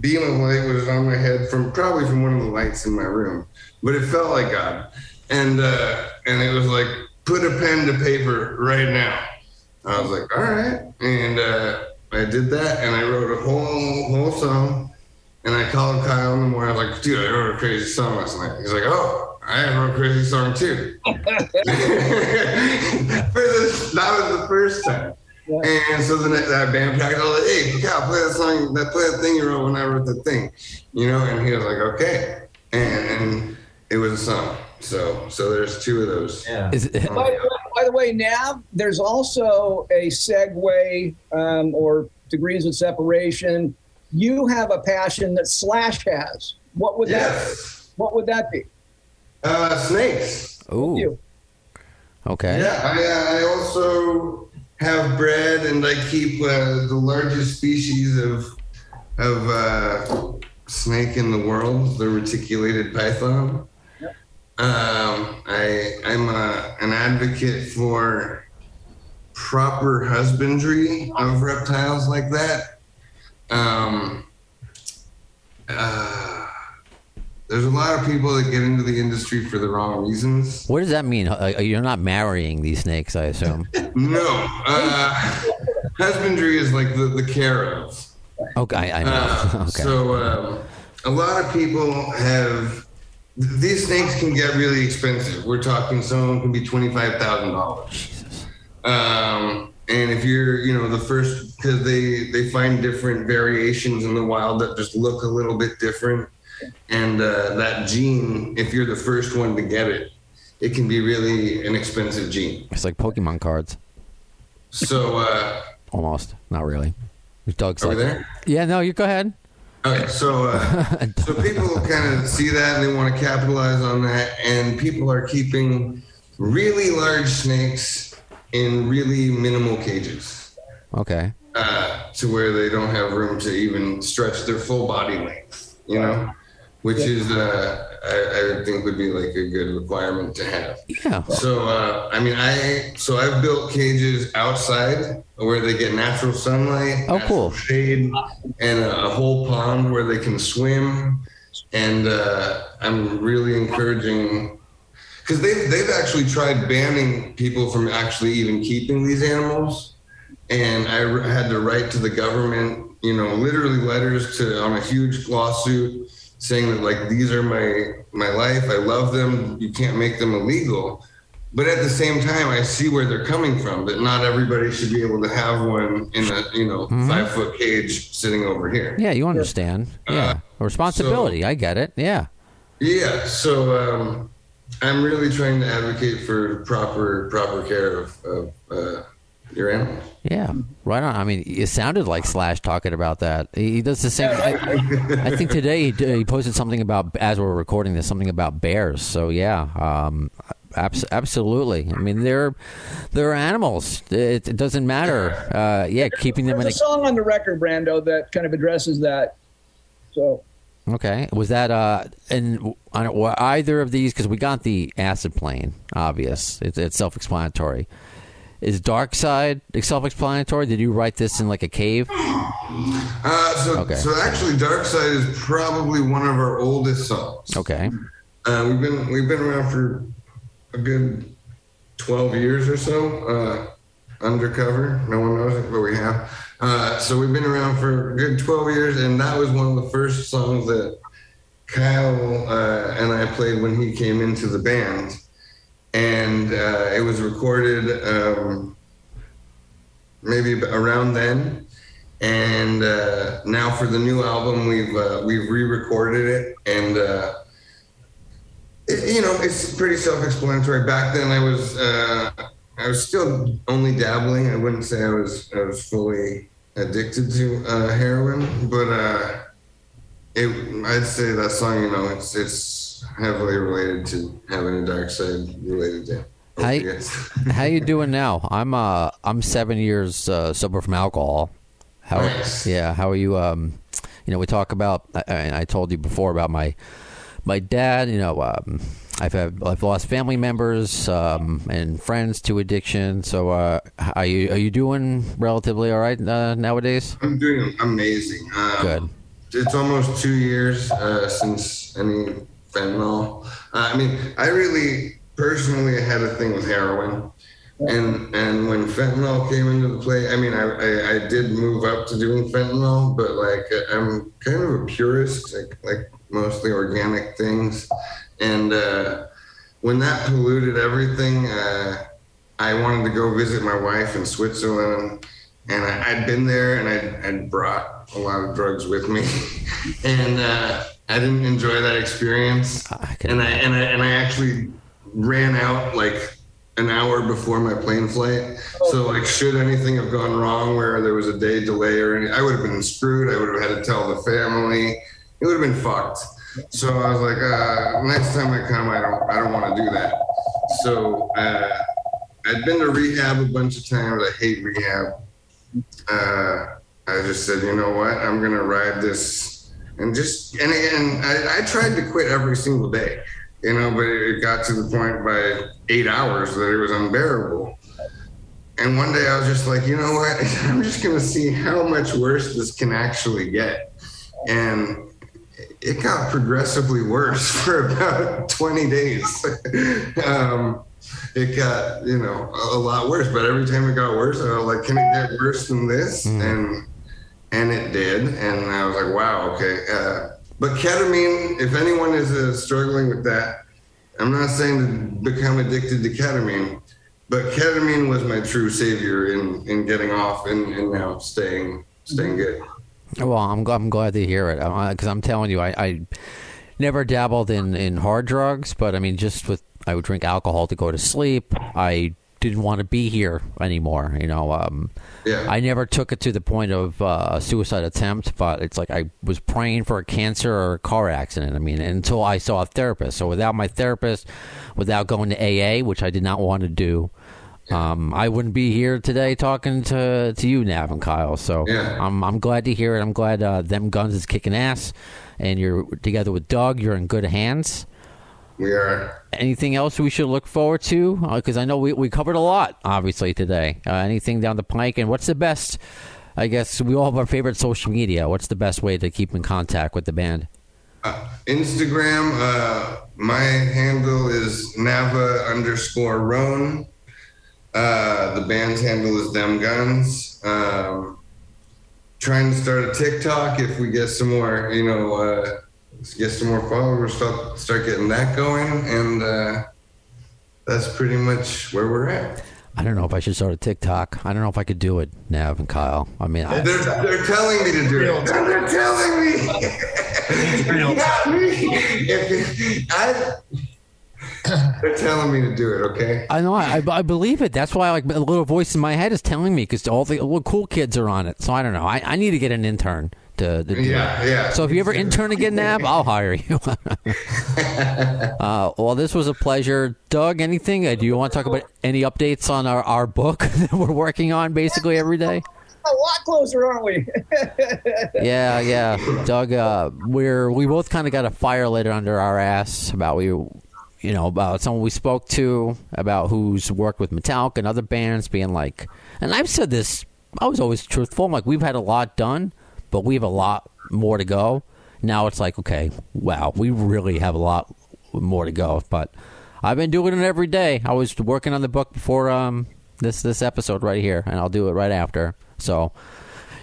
beam of light was on my head from probably from one of the lights in my room, but it felt like God, and uh, and it was like put a pen to paper right now. I was like, all right, and uh, I did that, and I wrote a whole whole song. And I called Kyle in the morning. I was like, dude, I wrote a crazy song last night. He's like, oh, I wrote a crazy song too. [laughs] [laughs] For that was the first time. And so then that, that band practice, I was like, hey, Kyle, play that song, that play that thing you wrote when I wrote the thing. You know, and he was like, okay. And, and it was a song. So so there's two of those. Yeah. It- By, the way- by the way, Nav, there's also a segue um, or degrees of separation. You have a passion that Slash has. What would that? Yes. What would that be? Uh, snakes. Ooh. You. Okay. Yeah, I, uh, I also have bred and I keep uh, the largest species of of uh, snake in the world, the reticulated python. Um, I I'm a, an advocate for proper husbandry of reptiles like that. Um, uh, there's a lot of people that get into the industry for the wrong reasons. What does that mean? Uh, You're not marrying these snakes, I assume. [laughs] No, uh, husbandry is like the, the care of. Okay, I, know. Uh, [laughs] okay. So um, a lot of people have these snakes can get really expensive. We're talking some of them can be twenty five thousand dollars. Um, and if you're, you know, the first because they they find different variations in the wild that just look a little bit different, and uh, that gene, if you're the first one to get it, it can be really an expensive gene. it's like Pokemon cards. So uh, almost. Not really. Doug's Over like, there? yeah, no, you go ahead. Okay, so uh, [laughs] so people kind of see that and they want to capitalize on that, and people are keeping really large snakes in really minimal cages, Okay. uh, to where they don't have room to even stretch their full body length. You know, which is uh, I, I think would be like a good requirement to have. Yeah. So uh, I mean, I so I've built cages outside where they get natural sunlight, Oh, natural cool. shade, and a, a whole pond where they can swim. And uh, I'm really encouraging because they've they've actually tried banning people from actually even keeping these animals. And I r- had to write to the government, you know, literally letters to on a huge lawsuit saying that like these are my my life. I love them. You can't make them illegal. But at the same time, I see where they're coming from. That not everybody should be able to have one in a you know five foot cage sitting over here. Yeah, you understand. Yeah. Responsibility. I get it. Yeah. Yeah, so um, I'm really trying to advocate for proper proper care of, of uh, your animals. Yeah, right on. I mean, it sounded like Slash talking about that. He does the same. I, I think today he, he posted something about as we're recording this, something about bears. So yeah, um, abs- absolutely. I mean, they're they're animals. It, it doesn't matter. Uh, yeah, keeping them in There's a a song on the record, Brando, that kind of addresses that. So Okay. Was that uh and on either of these because we got the acid plane obvious. It's, it's self-explanatory. Is Dark Side self-explanatory? Did you write this in like a cave? Uh, so, Okay. so actually, Dark Side is probably one of our oldest songs. Okay. Uh, we've been we've been around for a good twelve years or so. Uh, undercover, no one knows it, but we have. Uh, so we've been around for a good twelve years, and that was one of the first songs that Kyle uh, and I played when he came into the band, and uh, it was recorded um, maybe around then. And uh, now for the new album, we've uh, we've re-recorded it, and uh, it- you know it's pretty self-explanatory. Back then, I was uh, I was still only dabbling. I wouldn't say I was I was fully addicted to uh, heroin, but it I'd say that song. You know, it's it's heavily related to having a dark side related to. How you, [laughs] how you doing now? I'm uh I'm seven years uh, sober from alcohol. How Nice. yeah? How are you? Um, you know, we talk about. I, I told you before about my my dad. You know, um, I've had, I've lost family members um, and friends to addiction. So, uh, are you are you doing relatively all right uh, nowadays? I'm doing amazing. Um, Good. It's almost two years uh, since any fentanyl. Uh, I mean, I really personally had a thing with heroin, and and when fentanyl came into the play, I mean, I, I, I did move up to doing fentanyl, but like I'm kind of a purist, like, like mostly organic things, and uh, when that polluted everything, uh, I wanted to go visit my wife in Switzerland, and I, I'd been there and I'd, I'd brought a lot of drugs with me, [laughs] and uh, I didn't enjoy that experience. I And I and I and I actually ran out like an hour before my plane flight. So like, should anything have gone wrong where there was a day delay or any, I would have been screwed. I would have had to tell the family. It would have been fucked. So I was like, uh, next time I come, I don't, I don't want to do that. So uh, I'd been to rehab a bunch of times. I hate rehab. Uh, I just said, you know what? I'm gonna ride this, and just and and I, I tried to quit every single day, you know, but it got to the point by eight hours that it was unbearable. And one day I was just like, you know what? [laughs] I'm just gonna see how much worse this can actually get, and it got progressively worse [laughs] for about 20 days. [laughs] um, it got, you know, a, a lot worse. But every time it got worse, I was like, can it get worse than this? And and it did. And I was like, wow, okay. Uh, but ketamine, if anyone is uh, struggling with that, I'm not saying to become addicted to ketamine, but ketamine was my true savior in, in getting off and, and now staying staying good. Well, I'm, I'm glad to hear it because I'm telling you, I, I never dabbled in, in hard drugs, but I mean, just with I would drink alcohol to go to sleep. I didn't want to be here anymore. You know, um, Yeah. I never took it to the point of uh, a suicide attempt, but it's like I was praying for a cancer or a car accident. I mean, until I saw a therapist. So without my therapist, without going to AA, which I did not want to do. Um, I wouldn't be here today talking to to you, Nav and Kyle. So Yeah. I'm I'm glad to hear it. I'm glad uh, them guns is kicking ass, and you're together with Doug. You're in good hands. We are. Anything else we should look forward to? Because I know we, we covered a lot, obviously, today. Uh, anything down the pike? And what's the best? I guess we all have our favorite social media. What's the best way to keep in contact with the band? Instagram, uh, my handle is Nava underscore Roan. Uh, the band's handle is Them Guns. Um, trying to start a TikTok if we get some more, you know, uh, get some more followers, start, start getting that going. And uh, that's pretty much where we're at. I don't know if I should start a TikTok. I don't know if I could do it, Nav and Kyle. I mean, I, They're, they're telling me to do it. They're telling me. [laughs] Real Not me. If I, they're telling me to do it. Okay. I know I, I believe it. That's why like a little voice in my head is telling me because all the all the cool kids are on it. So I don't know. I, I need to get an intern to, to do Yeah, it. yeah. So if you ever intern again, Nav, I'll hire you. [laughs] uh, well, this was a pleasure, Doug. Anything? Uh, do you want to talk about any updates on our, our book [laughs] that we're working on basically every day? A lot closer, aren't we? [laughs] Yeah, yeah, Doug. Uh, we're we both kind of got a fire lit under our ass about we, you know, about someone we spoke to about who's worked with Metallica and other bands, being like, and I've said this. I was always truthful. I'm like, we've had a lot done, but we have a lot more to go. Now it's like, okay, wow, we really have a lot more to go. But I've been doing it every day. I was working on the book before um this this episode right here, and I'll do it right after. So.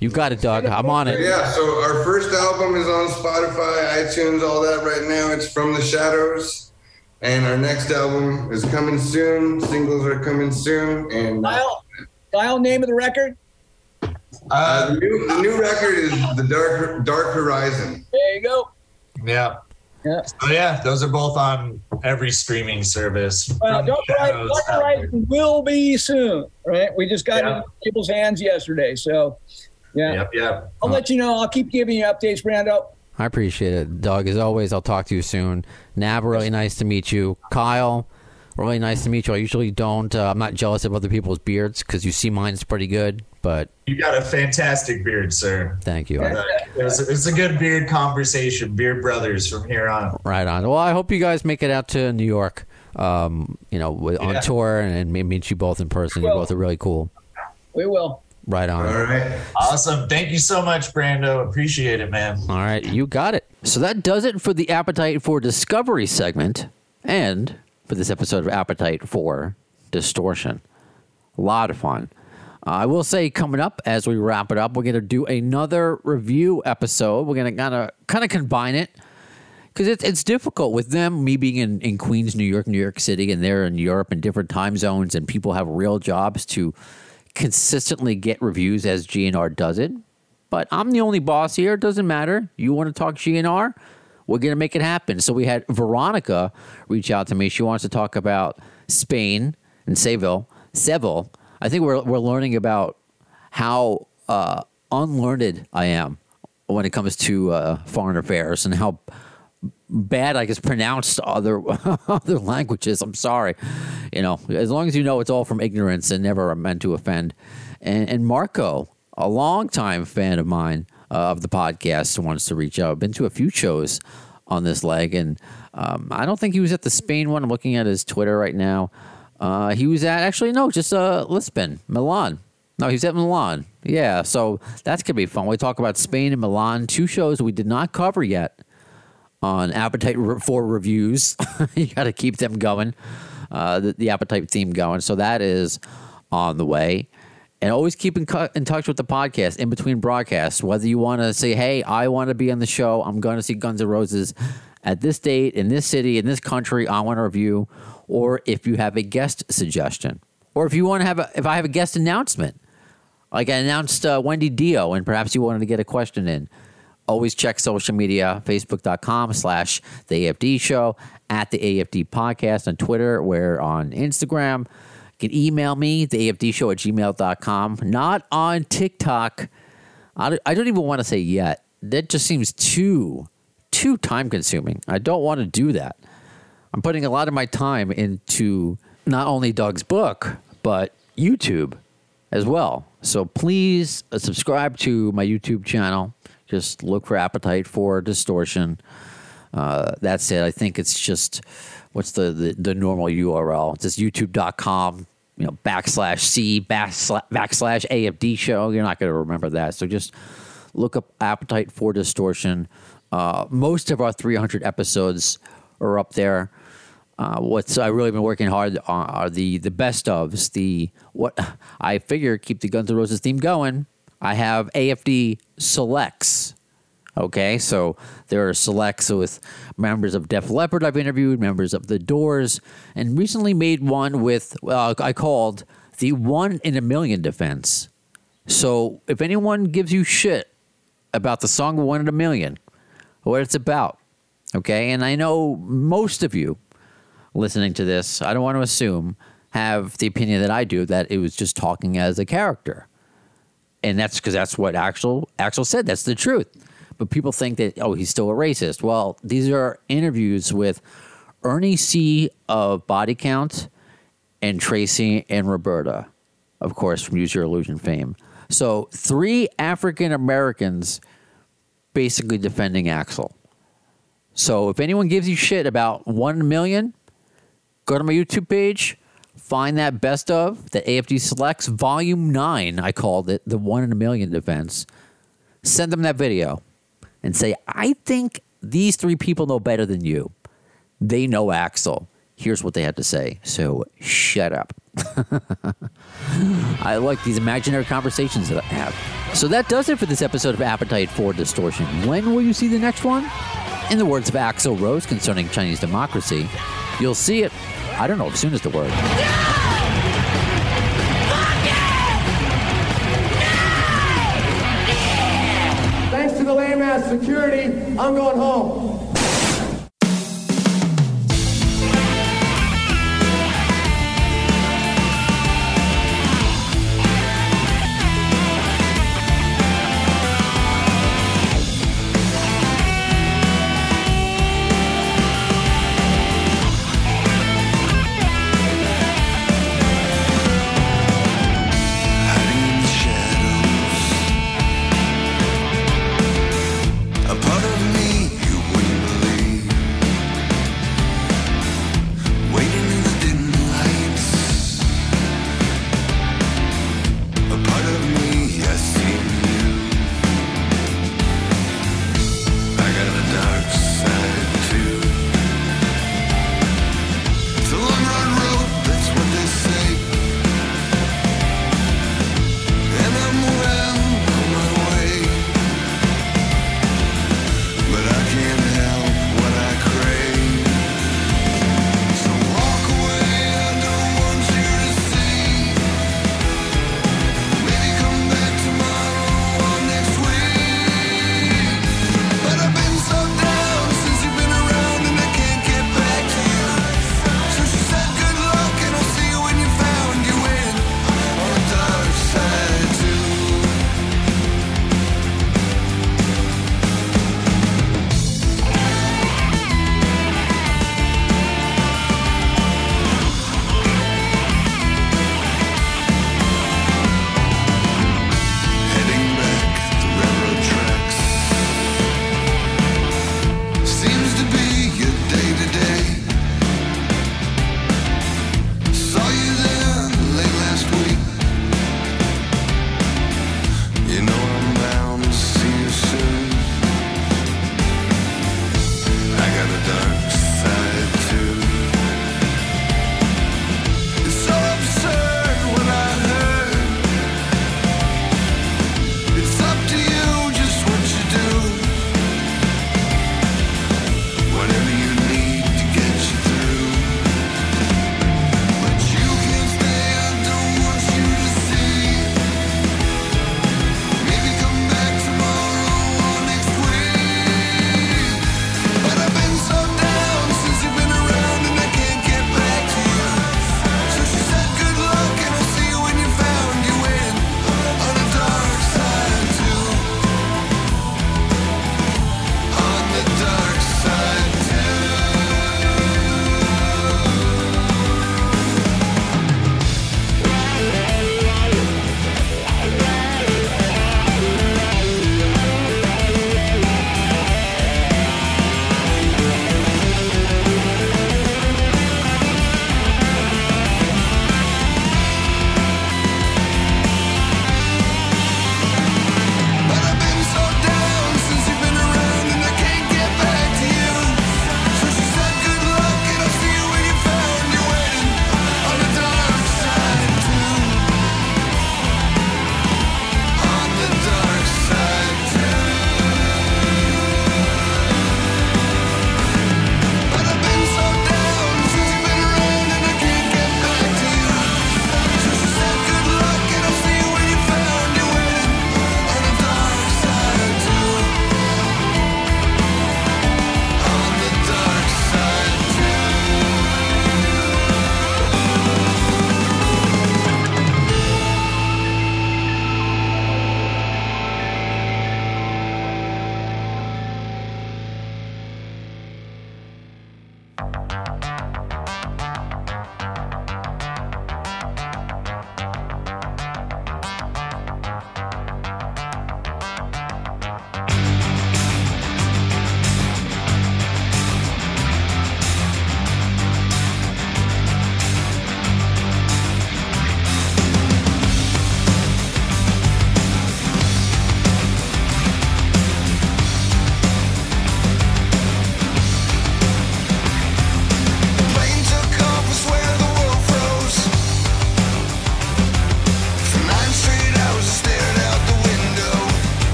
You got it, Doug. I'm on it. Yeah, so our first album is on Spotify, iTunes, all that right now. It's From the Shadows. And our next album is coming soon. Singles are coming soon. And uh, Kyle, Kyle, name of the record? Uh, the, new, the new record is The Dark, Dark Horizon. There you go. Yeah. Yeah. So yeah, those are both on every streaming service. Uh, Dark Shadows Horizon, Dark Horizon will be soon, right? We just got Yeah. it in people's hands yesterday. So, yeah. Yep, yep. I'll let you know. I'll keep giving you updates, Brando. I appreciate it, Doug. As always, I'll talk to you soon. Nav, really nice to meet you. Kyle, really nice to meet you. I usually don't. Uh, I'm not jealous of other people's beards because you see mine's pretty good. But You got a fantastic beard, sir. thank you. Uh, It was, it was a good beard conversation, beard brothers from here on. Right on. Well, I hope you guys make it out to New York. Um, you know, with, on Yeah. tour and maybe meet you both in person. You both are really cool. We will. Right on. All right. Awesome. Thank you so much, Brando. Appreciate it, man. All right, you got it. So that does it for the Appetite for Discovery segment and for this episode of Appetite for Distortion. A lot of fun. Uh, I will say, coming up as we wrap it up, we're going to do another review episode. We're going to kind of kind of combine it because it's it's difficult with them. Me being in, in Queens, New York, New York City, and they're in Europe in different time zones, and people have real jobs to consistently get reviews as GNR does it. But I'm the only boss here. It doesn't matter. You want to talk GNR? We're going to make it happen. So we had Veronica reach out to me. She wants to talk about Spain and Seville. Seville. I think we're, we're learning about how uh, unlearned I am when it comes to uh, foreign affairs and how bad I can pronounce other [laughs] other languages. I'm sorry, you know. As long as you know it's all from ignorance and never meant to offend. And, and Marco, a longtime fan of mine of the podcast, wants to reach out. I've been to a few shows on this leg, and um, I don't think he was at the Spain one. I'm looking at his Twitter right now. Uh, he was at actually no, just uh, Lisbon, Milan. No, he's at Milan. Yeah, so that's gonna be fun. We talk about Spain and Milan, two shows we did not cover yet on Appetite for reviews. [laughs] you got to keep them going, uh, the, the Appetite theme going. So that is on the way. And always keep in, cu- in touch with the podcast in between broadcasts. Whether you want to say, hey, I want to be on the show, I'm going to see Guns N' Roses at this date, in this city, in this country, I want to review. Or if you have a guest suggestion, or if you want to have a, if I have a guest announcement, like I announced uh, Wendy Dio, and perhaps you wanted to get a question in. Always check social media, facebook.com slash the AFD show, at the AFD podcast on Twitter, we're on Instagram. You can email me, the AFD show at gmail.com. Not on TikTok. I don't, I don't even want to say yet. That just seems too, too time consuming. I don't want to do that. I'm putting a lot of my time into not only Doug's book, but YouTube as well. So please uh, subscribe to my YouTube channel. Just look for Appetite for Distortion. Uh, that's it. I think it's just what's the, the, the normal URL? It's just youtube.com, you know, backslash C backslash, AFD show. You're not going to remember that. So just look up Appetite for Distortion. Uh, most of our 300 episodes are up there. Uh, what's I really been working hard on are the the best ofs. The what I figure keep the Guns N' Roses theme going. I have AFD selects. Okay, so there are selects with members of Def Leppard I've interviewed, members of The Doors, and recently made one with uh, I called the One in a Million Defense. So if anyone gives you shit about the song One in a Million, what it's about, okay, and I know most of you listening to this, I don't want to assume, have the opinion that I do that it was just talking as a character. And that's because that's what Axel Axl said. That's the truth. But people think that oh he's still a racist. Well, these are interviews with Ernie C of Body Count and Tracy and Roberta, of course from Use Your Illusion fame. So three African Americans basically defending Axl. So if anyone gives you shit about one million, go to my YouTube page, find that best of the AFD selects volume nine. I called it the one in a million defense. Send them that video and say, I think these three people know better than you. They know Axl. Here's what they had to say. So shut up. [laughs] I like these imaginary conversations that I have. So that does it for this episode of Appetite for Distortion. When will you see the next one? In the words of Axl Rose concerning Chinese democracy, you'll see it, I don't know, soon as the word. Thanks lame ass security, I'm going home.